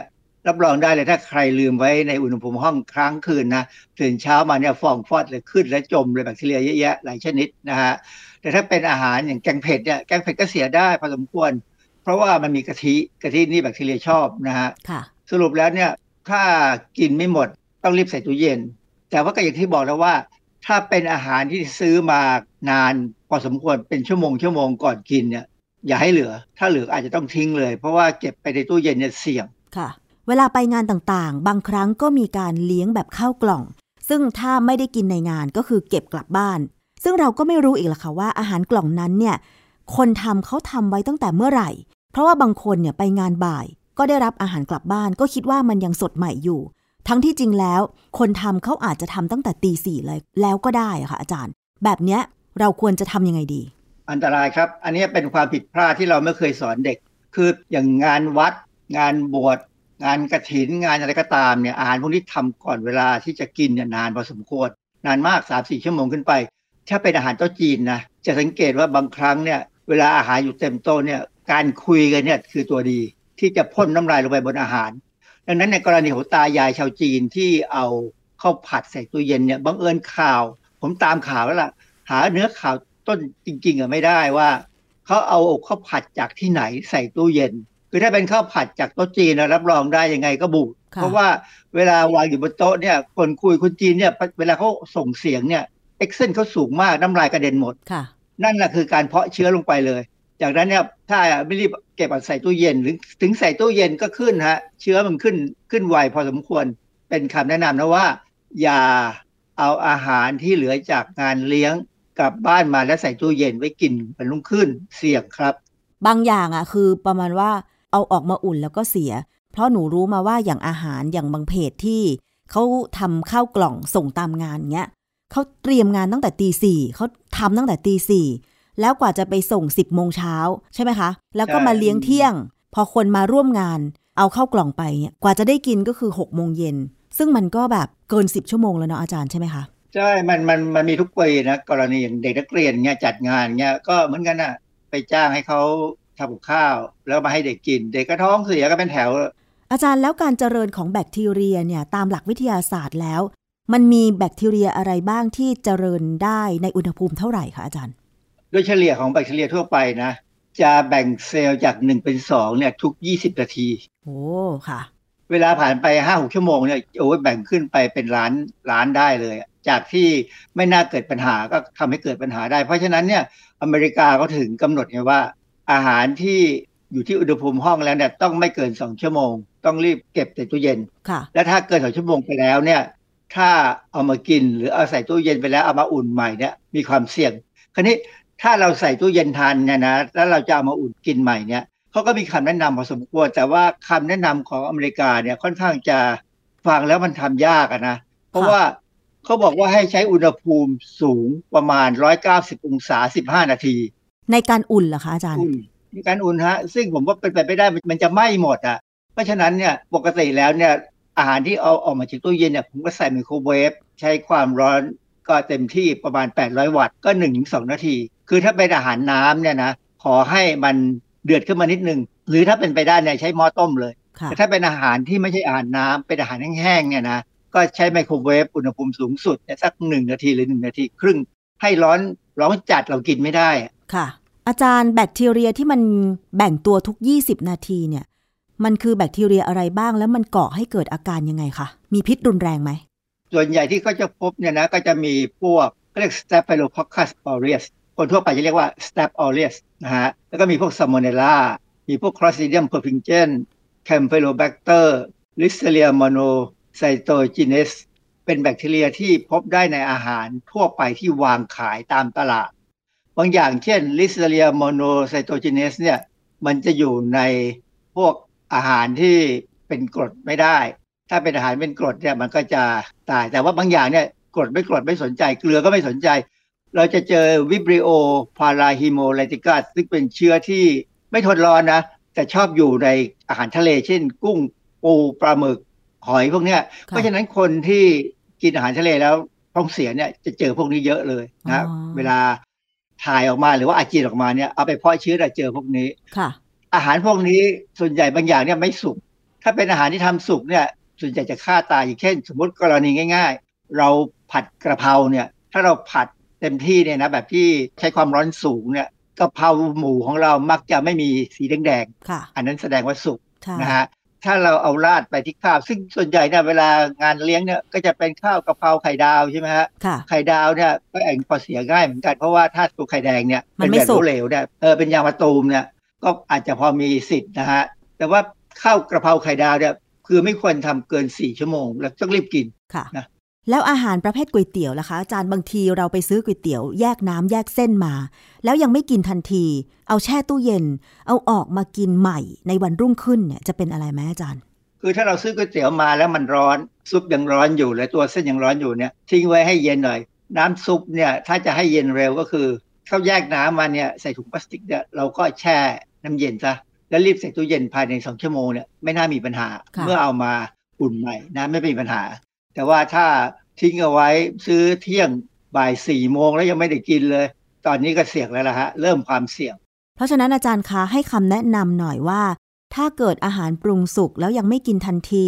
Speaker 6: รับรองได้เลยถ้าใครลืมไว้ในอุณหภูมิห้องครั้งคืนนะตื่นเช้ามาเนี่ยฟองฟอดเลยขึ้นและจมเลยแบคทีเรียเยอะแยะหลายชนิดนะฮะแต่ถ้าเป็นอาหารอย่างแกงเผ็ดเนี่ยแกงเผ็ดก็เสียได้พอสมควร เพราะว่ามันมีกะทิกะทินี่แบคทีเรียชอบนะฮะสรุปแล้วเนี่ยถ้ากินไม่หมดต้องรีบใส่ตู้เย็น แต่ว่าก็อย่างที่บอกแล้วว่า ถ้าเป็นอาหารที่ซื้อมานานพอสมควรเป็นชั่วโมงชั่วโมงก่อนกินเนี่ยอย่าให้เหลือ ถ้าเหลืออาจจะต้องทิ้งเลย เพราะว่าเก็บไปในตู้เย็นเนี่ยเสี่ยง
Speaker 5: ค่ะ เวลาไปงานต่างๆ บางครั้งก็มีการเลี้ยงแบบข้าวกล่อง ซึ่งถ้าไม่ได้กินในงานก็คือเก็บกลับบ้าน ซึ่งเราก็ไม่รู้อีกละค่ะว่าอาหารกล่องนั้นเนี่ยคนทำเขาทำไว้ตั้งแต่เมื่อไหร่ เพราะว่าบางคนเนี่ยไปงานบ่าย ก็ได้รับอาหารกลับบ้าน ก็คิดว่ามันยังสดใหม่อยู่ ทั้งที่จริงแล้ว คนทำเขาอาจจะทำตั้งแต่ตีสี่เลย แล้วก็ได้อะค่ะอาจารย์ แบบเนี้ยเราควรจะทำยังไงดี
Speaker 6: อันตรายครับ อันนี้เป็นความผิดพลาดที่เราไม่เคยสอนเด็ก คืออย่างงานวัด งานบวชงานกระถินงานอะไรก็ตามเนี่ยอาหารพวกนี้ทำก่อนเวลาที่จะกินเนี่ยนานพอสมควร นานมาก 3 4 ชั่วโมงขึ้นไป ถ้าเป็นอาหารโต๊ะจีนนะจะสังเกตว่าบางครั้งเนี่ยเวลาอาหารอยู่เต็มโต๊ะเนี่ยการคุยกันเนี่ยคือตัวดี ที่จะพ่นน้ำลายลงไปบนอาหาร ดังนั้นในกรณีของตายายชาวจีนที่เอาข้าวผัดใส่ตู้เย็นเนี่ยบังเอิญข่าว ผมตามข่าวแล้วล่ะ หาเนื้อข่าวต้นจริง ๆอะไม่ได้ว่าเขาเอาข้าวผัดจากที่ไหนใส่ตู้เย็น คือถ้าเป็นข้าวผัดจากโต๊ะจีนนะรับรองได้ยังไงก็บุก
Speaker 5: ค่ะ
Speaker 6: เพราะว่าเวลาวางอยู่บนโต๊ะเนี่ยคนคุยคนจีนเนี่ยเวลาเขาส่งเสียงเนี่ยเอ็กเซนเขาสูงมากน้ำลายกระเด็นหมด
Speaker 5: ค่ะ
Speaker 6: นั่นแหละคือการเพาะเชื้อลงไปเลย จากนั้นเนี่ยถ้าไม่รีบ เก็บเอาใส่ตู้เย็นหรือถึงใส่ตู้เย็นก็ขึ้นฮะ เชื้อมันขึ้นขึ้นไวพอสมควรเป็นคำแนะนำนะว่า อย่าเอาอาหารที่เหลือจากงานเลี้ยงกลับบ้านมาแล้วใส่ตู้เย็นไว้กินมันรุ่งขึ้นเสี่ยงครับ
Speaker 5: บางอย่างอะคือประมาณว่าเอาออกมาอุ่นแล้วก็เสีย เพราะหนูรู้มาว่าอย่างอาหารอย่างบางเพจที่เขาทำข้าวกล่องส่งตามงานเงี้ยเขาเตรียมงานตั้งแต่ตีสี่เขาทำตั้งแต่ตีสี่ แล้วกว่าจะไปส่งสิบโมงเช้าใช่ไหมคะ แล้วก็มาเลี้ยงเที่ยง พอคนมาร่วมงาน เอาเข้าวกล่องไปเนี่ยกว่าจะได้กินก็คือหกโมงเย็น ซึ่งมันก็แบบเกินสิบชั่วโมงแล้วเนาะอาจารย์ใช่ไหมคะ
Speaker 6: ใช่ มันมันมันมีทุกปีนะกรณีอย่างเด็กนักเรียนเนี่ยจัดงานเนี่ยก็เหมือนกันน่ะไปจ้างให้เขาทำกับข้าว แล้วมาให้เด็กกิน เด็กก็ท้องเสียก็เป็นแถว
Speaker 5: อาจารย์แล้วการเจริญของแบคทีเรียเนี่ยตามหลักวิทยาศาสตร์แล้ว มันมีแบคทีเรียอะไรบ้างที่เจริญได้ในอุณหภูมิเท่าไหร่คะอาจารย์
Speaker 6: โดยเฉลี่ยของแบคทีเรียทั่วไปนะ จะแบ่งเซลล์จาก1เป็น2เนี่ย ทุก20นาที
Speaker 5: โอ้ค่ะ
Speaker 6: เวลาผ่านไป5-6ชั่วโมงเนี่ยโอ้ยแบ่งขึ้นไปเป็นล้านล้านได้เลยอะจากที่ไม่น่าเกิดปัญหาก็ทำให้เกิดปัญหาได้ เพราะฉะนั้นเนี่ยอเมริกาก็ถึงกำหนดไงว่า อาหารที่อยู่ที่อุณหภูมิห้องแล้วเนี่ยต้องไม่เกิน2ชั่วโมง ต้องรีบเก็บใส่ตู้เย็น
Speaker 5: ค่ะ
Speaker 6: และถ้าเกินสองชั่วโมงไปแล้วเนี่ย ถ้าเอามากินหรือเอาใส่ตู้เย็นไปแล้วเอามาอุ่นใหม่เนี่ยมีความเสี่ยงคราวนี้ ถ้าเราใส่ตู้เย็นทานเนี่ยนะแล้วเราจะเอามาอุ่นกินใหม่เนี่ยเขาก็มีคำแนะนำพอสมควร แต่ว่าคำแนะนำของอเมริกาเนี่ยค่อนข้างจะฟังแล้วมันทำยากอะนะ เพราะว่าเขาบอกว่าให้ใช้อุณหภูมิสูงประมาณ 190 องศา 15 นาที
Speaker 5: ในการอุ่นเหรอคะอาจารย์
Speaker 6: อุ่นมีการอุ่นฮะ ซึ่งผมว่าเป็นไปไม่ได้มันมันจะไหม้หมดอะเพราะฉะนั้นเนี่ยปกติแล้วเนี่ยอาหารที่เอาออกมาจากตู้เย็นเนี่ยผมก็ใส่ไมโครเวฟใช้ความร้อน ก็เต็มที่ประมาณ 800 วัตต์ก็1-2นาที คือถ้าเป็นอาหารน้ำเนี่ยนะขอให้มันเดือดขึ้นมานิดนึง หรือถ้าเป็นไปได้เนี่ยใช้หม้อต้มเลย
Speaker 5: ค่ะ
Speaker 6: แต่ถ้าเป็นอาหารที่ไม่ใช่อาหารน้ำเป็นอาหารแห้งๆเนี่ยนะก็ใช้ไมโครเวฟอุณหภูมิสูงสุดเนี่ยสักหนึ่งนาทีหรือหนึ่งนาที ครึ่งให้ร้อนร้อนจัดเรากินไม่ได้อะ
Speaker 5: ค่ะ อาจารย์แบคทีเรียที่มันแบ่งตัวทุก 20 นาทีเนี่ย มันคือแบคทีเรียอะไรบ้างแล้วมันก่อให้เกิดอาการยังไงคะมีพิษรุนแรงไหม
Speaker 6: ส่วนใหญ่ที่เขาจะพบเนี่ยนะก็จะมีพวกเขาเรียก Staphylococcus aureus คนทั่วไปจะเรียกว่า Staph aureus นะฮะแล้วก็มีพวก Salmonella มีพวก Clostridium perfringens Campylobacter Listeria monocytogenes เป็นแบคทีเรียที่พบได้ในอาหารทั่วไปที่วางขายตามตลาด บางอย่างเช่น Listeria monocytogenes เนี่ยมันจะอยู่ในพวกอาหารที่เป็นกรดไม่ได้ ถ้าเป็นอาหารเป็นกรดเนี่ยมันก็จะตาย แต่ว่าบางอย่างเนี่ยกรดไม่กรดไม่สนใจ เกลือก็ไม่สนใจ เราจะเจอวิบริโอพาราฮิโมไลติกัสซึ่งเป็นเชื้อที่ไม่ทนร้อนนะ แต่ชอบอยู่ในอาหารทะเล เช่น กุ้งปูปลาหมึกหอยพวกเนี้ย เพราะฉะนั้นคนที่กินอาหารทะเลแล้วท้องเสียเนี่ยจะเจอพวกนี้เยอะเลยนะ
Speaker 5: อ๋อ
Speaker 6: เวลาถ่ายออกมาหรือว่าอาเจียนออกมาเนี่ยเอาไปเพาะเชื้อจะเจอพวกนี้
Speaker 5: ค่ะ
Speaker 6: อาหารพวกนี้ส่วนใหญ่บางอย่างเนี่ยไม่สุกถ้าเป็นอาหารที่ทำสุกเนี่ย ส่วนใหญ่จะฆ่าตายอย่างเช่น สมมติกรณีง่าย ๆ เราผัดกระเพราเนี่ยถ้าเราผัดเต็มที่เนี่ยนะแบบที่ใช้ความร้อนสูงเนี่ยกะเพราหมูของเรามักจะไม่มีสีแดง
Speaker 5: ค่ะ
Speaker 6: ๆอันนั้นแสดงว่าสุก
Speaker 5: ค่ะ
Speaker 6: นะฮะถ้าเราเอาราดไปที่ข้าว ซึ่งส่วนใหญ่เนี่ยเวลางานเลี้ยงเนี่ยก็จะเป็นข้าวกะเพราไข่ดาวใช่ไหมฮะ
Speaker 5: ค่ะ
Speaker 6: ไข่ดาวเนี่ยก็แองพอเสียง่ายเหมือนกัน เพราะว่าถ้าตัวไข่แดงเนี่ย
Speaker 5: มัน
Speaker 6: เป็น
Speaker 5: ไม่
Speaker 6: แบบ
Speaker 5: สุก
Speaker 6: เหลวๆเนี่ยเออเป็นยางมะตูมเนี่ยก็อาจจะพอมีสิทธิ์นะฮะแต่ว่าข้าวกระเพราไข่ดาวเนี่ย คือไม่ควรทำเกินสี่ชั่วโมง แล้วต้องรีบกิน
Speaker 5: ค่ะ
Speaker 6: นะ
Speaker 5: แล้วอาหารประเภทก๋วยเตี๋ยวล่ะคะอาจารย์บางทีเราไปซื้อก๋วยเตี๋ยวแยกน้ำแยกเส้นมา แล้วยังไม่กินทันที เอาแช่ตู้เย็น เอาออกมากินใหม่ในวันรุ่งขึ้นเนี่ยจะเป็นอะไรไหมอาจารย์
Speaker 6: คือถ้าเราซื้อก๋วยเตี๋ยวมาแล้วมันร้อนซุปยังร้อนอยู่เลยตัวเส้นยังร้อนอยู่เนี่ยทิ้งไว้ให้เย็นหน่อย น้ำซุปเนี่ยถ้าจะให้เย็นเร็วก็คือเขาแยกน้ำมาเนี่ยใส่ถุงพลาสติกเนี่ยเราก็แช่น้ำเย็นซะ แล้วรีบใส่ตู้เย็นภายในสองชั่วโมงเนี่ยไม่น่ามีปัญหา
Speaker 5: ค่ะ
Speaker 6: เมื่อเอามาอุ่นใหม่นะไม่มีปัญหา แต่ว่าถ้าทิ้งเอาไว้ซื้อเที่ยงบ่ายสี่โมงแล้วยังไม่ได้กินเลย ตอนนี้ก็เสี่ยงแล้วล่ะฮะเริ่มความเสี่ยง
Speaker 5: เพราะฉะนั้นอาจารย์คะให้คำแนะนำหน่อยว่า ถ้าเกิดอาหารปรุงสุกแล้วยังไม่กินทันที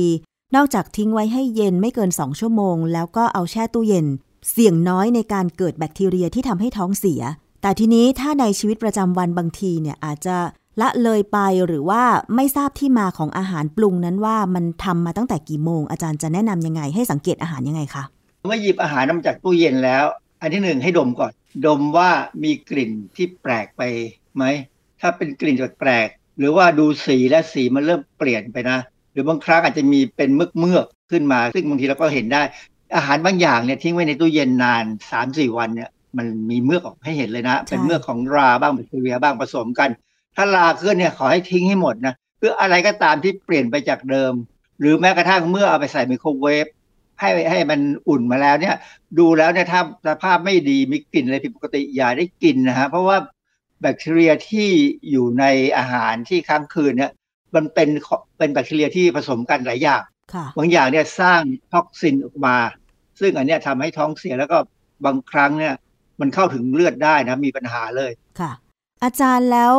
Speaker 5: นอกจากทิ้งไว้ให้เย็นไม่เกิน2ชั่วโมง แล้วก็เอาแช่ตู้เย็น เสี่ยงน้อยในการเกิดแบคทีเรียที่ทำให้ท้องเสีย แต่ทีนี้ถ้าในชีวิตประจำวันบางทีเนี่ยอาจจะ ละเลยไปหรือว่าไม่ทราบที่มาของอาหารปรุงนั้นว่ามันทำมาตั้งแต่กี่โมง อาจารย์จะแนะนำยังไง ให้สังเกตอาหารยังไงคะ
Speaker 6: เมื่อหยิบอาหารมาจากตู้เย็นแล้ว อันที่หนึ่งให้ดมก่อน ดมว่ามีกลิ่นที่แปลกไปไหมถ้าเป็นกลิ่นแปลกหรือว่าดูสีและสีมันเริ่มเปลี่ยนไปนะ หรือบางครั้งอาจจะมีเป็นมือกเมือกขึ้นมา ซึ่งบางทีเราก็เห็นได้ อาหารบางอย่างเนี่ยทิ้งไว้ในตู้เย็นนาน3าสี่วันเนี่ยมันมีเมือกออกให้เห็นเลยนะ เป็นเมือกของราบ้างแบคทีเรียบ้างผสมกัน ถ้าราขึ้นเนี่ยขอให้ทิ้งให้หมดนะคืออะไรก็ตามที่เปลี่ยนไปจากเดิม หรือแม้กระทั่งเมื่อเอาไปใส่ไมโครเวฟให้ให้มันอุ่นมาแล้วเนี่ย ดูแล้วเนี่ยถ้าสภาพไม่ดีมีกลิ่นอะไรผิดปกติอย่าได้กินนะฮะเพราะว่าแบคทีเรียที่อยู่ในอาหารที่ค้างคืนเนี่ย มันเป็นเป็นแบคทีเรียที่ผสมกันหลายอย่าง
Speaker 5: ค่ะ
Speaker 6: บางอย่างเนี่ยสร้างท็อกซินออกมา ซึ่งอันเนี้ยทำให้ท้องเสียแล้วก็บางครั้งเนี่ย มันเข้าถึงเลือดได้นะมีปัญหาเลย
Speaker 5: ค่ะ อาจารย์แล้ว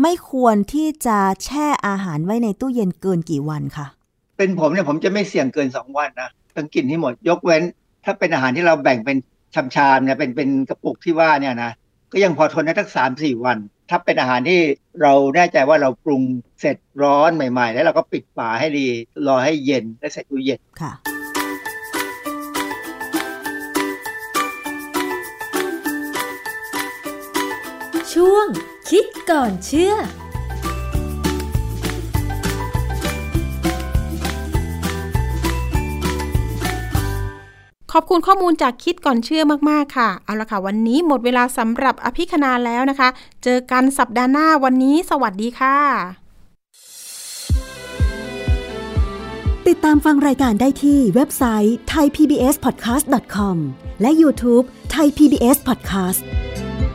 Speaker 5: ไม่ควรที่จะแช่อาหารไว้ในตู้เย็นเกินกี่วันคะ
Speaker 6: เป็นผมเนี่ยผมจะไม่เสี่ยงเกินสองวันนะต้องกินให้หมดยกเว้น ถ้าเป็นอาหารที่เราแบ่งเป็นชามๆเนี่ยเป็นเป็นกระปุกที่ว่าเนี่ยนะก็ยังพอทนได้ทั้งสามสี่วัน ถ้าเป็นอาหารที่เราแน่ใจว่าเราปรุงเสร็จร้อนใหม่ ๆ แล้วเราก็ปิดฝาให้ดีรอให้เย็นแล้วใส่ตู้เย็น
Speaker 5: ค่ะ
Speaker 4: ช่วง คิดก่อนเชื่อ
Speaker 2: ขอบคุณข้อมูลจากคิดก่อนเชื่อมากๆค่ะ เอาละค่ะ วันนี้หมดเวลาสำหรับอภิคณาแล้วนะคะ เจอกันสัปดาห์หน้าวันนี้ สวัสดีค่ะ
Speaker 5: ติดตามฟังรายการได้ที่เว็บไซต์ thaipbspodcast.com และ YouTube Thai PBS Podcast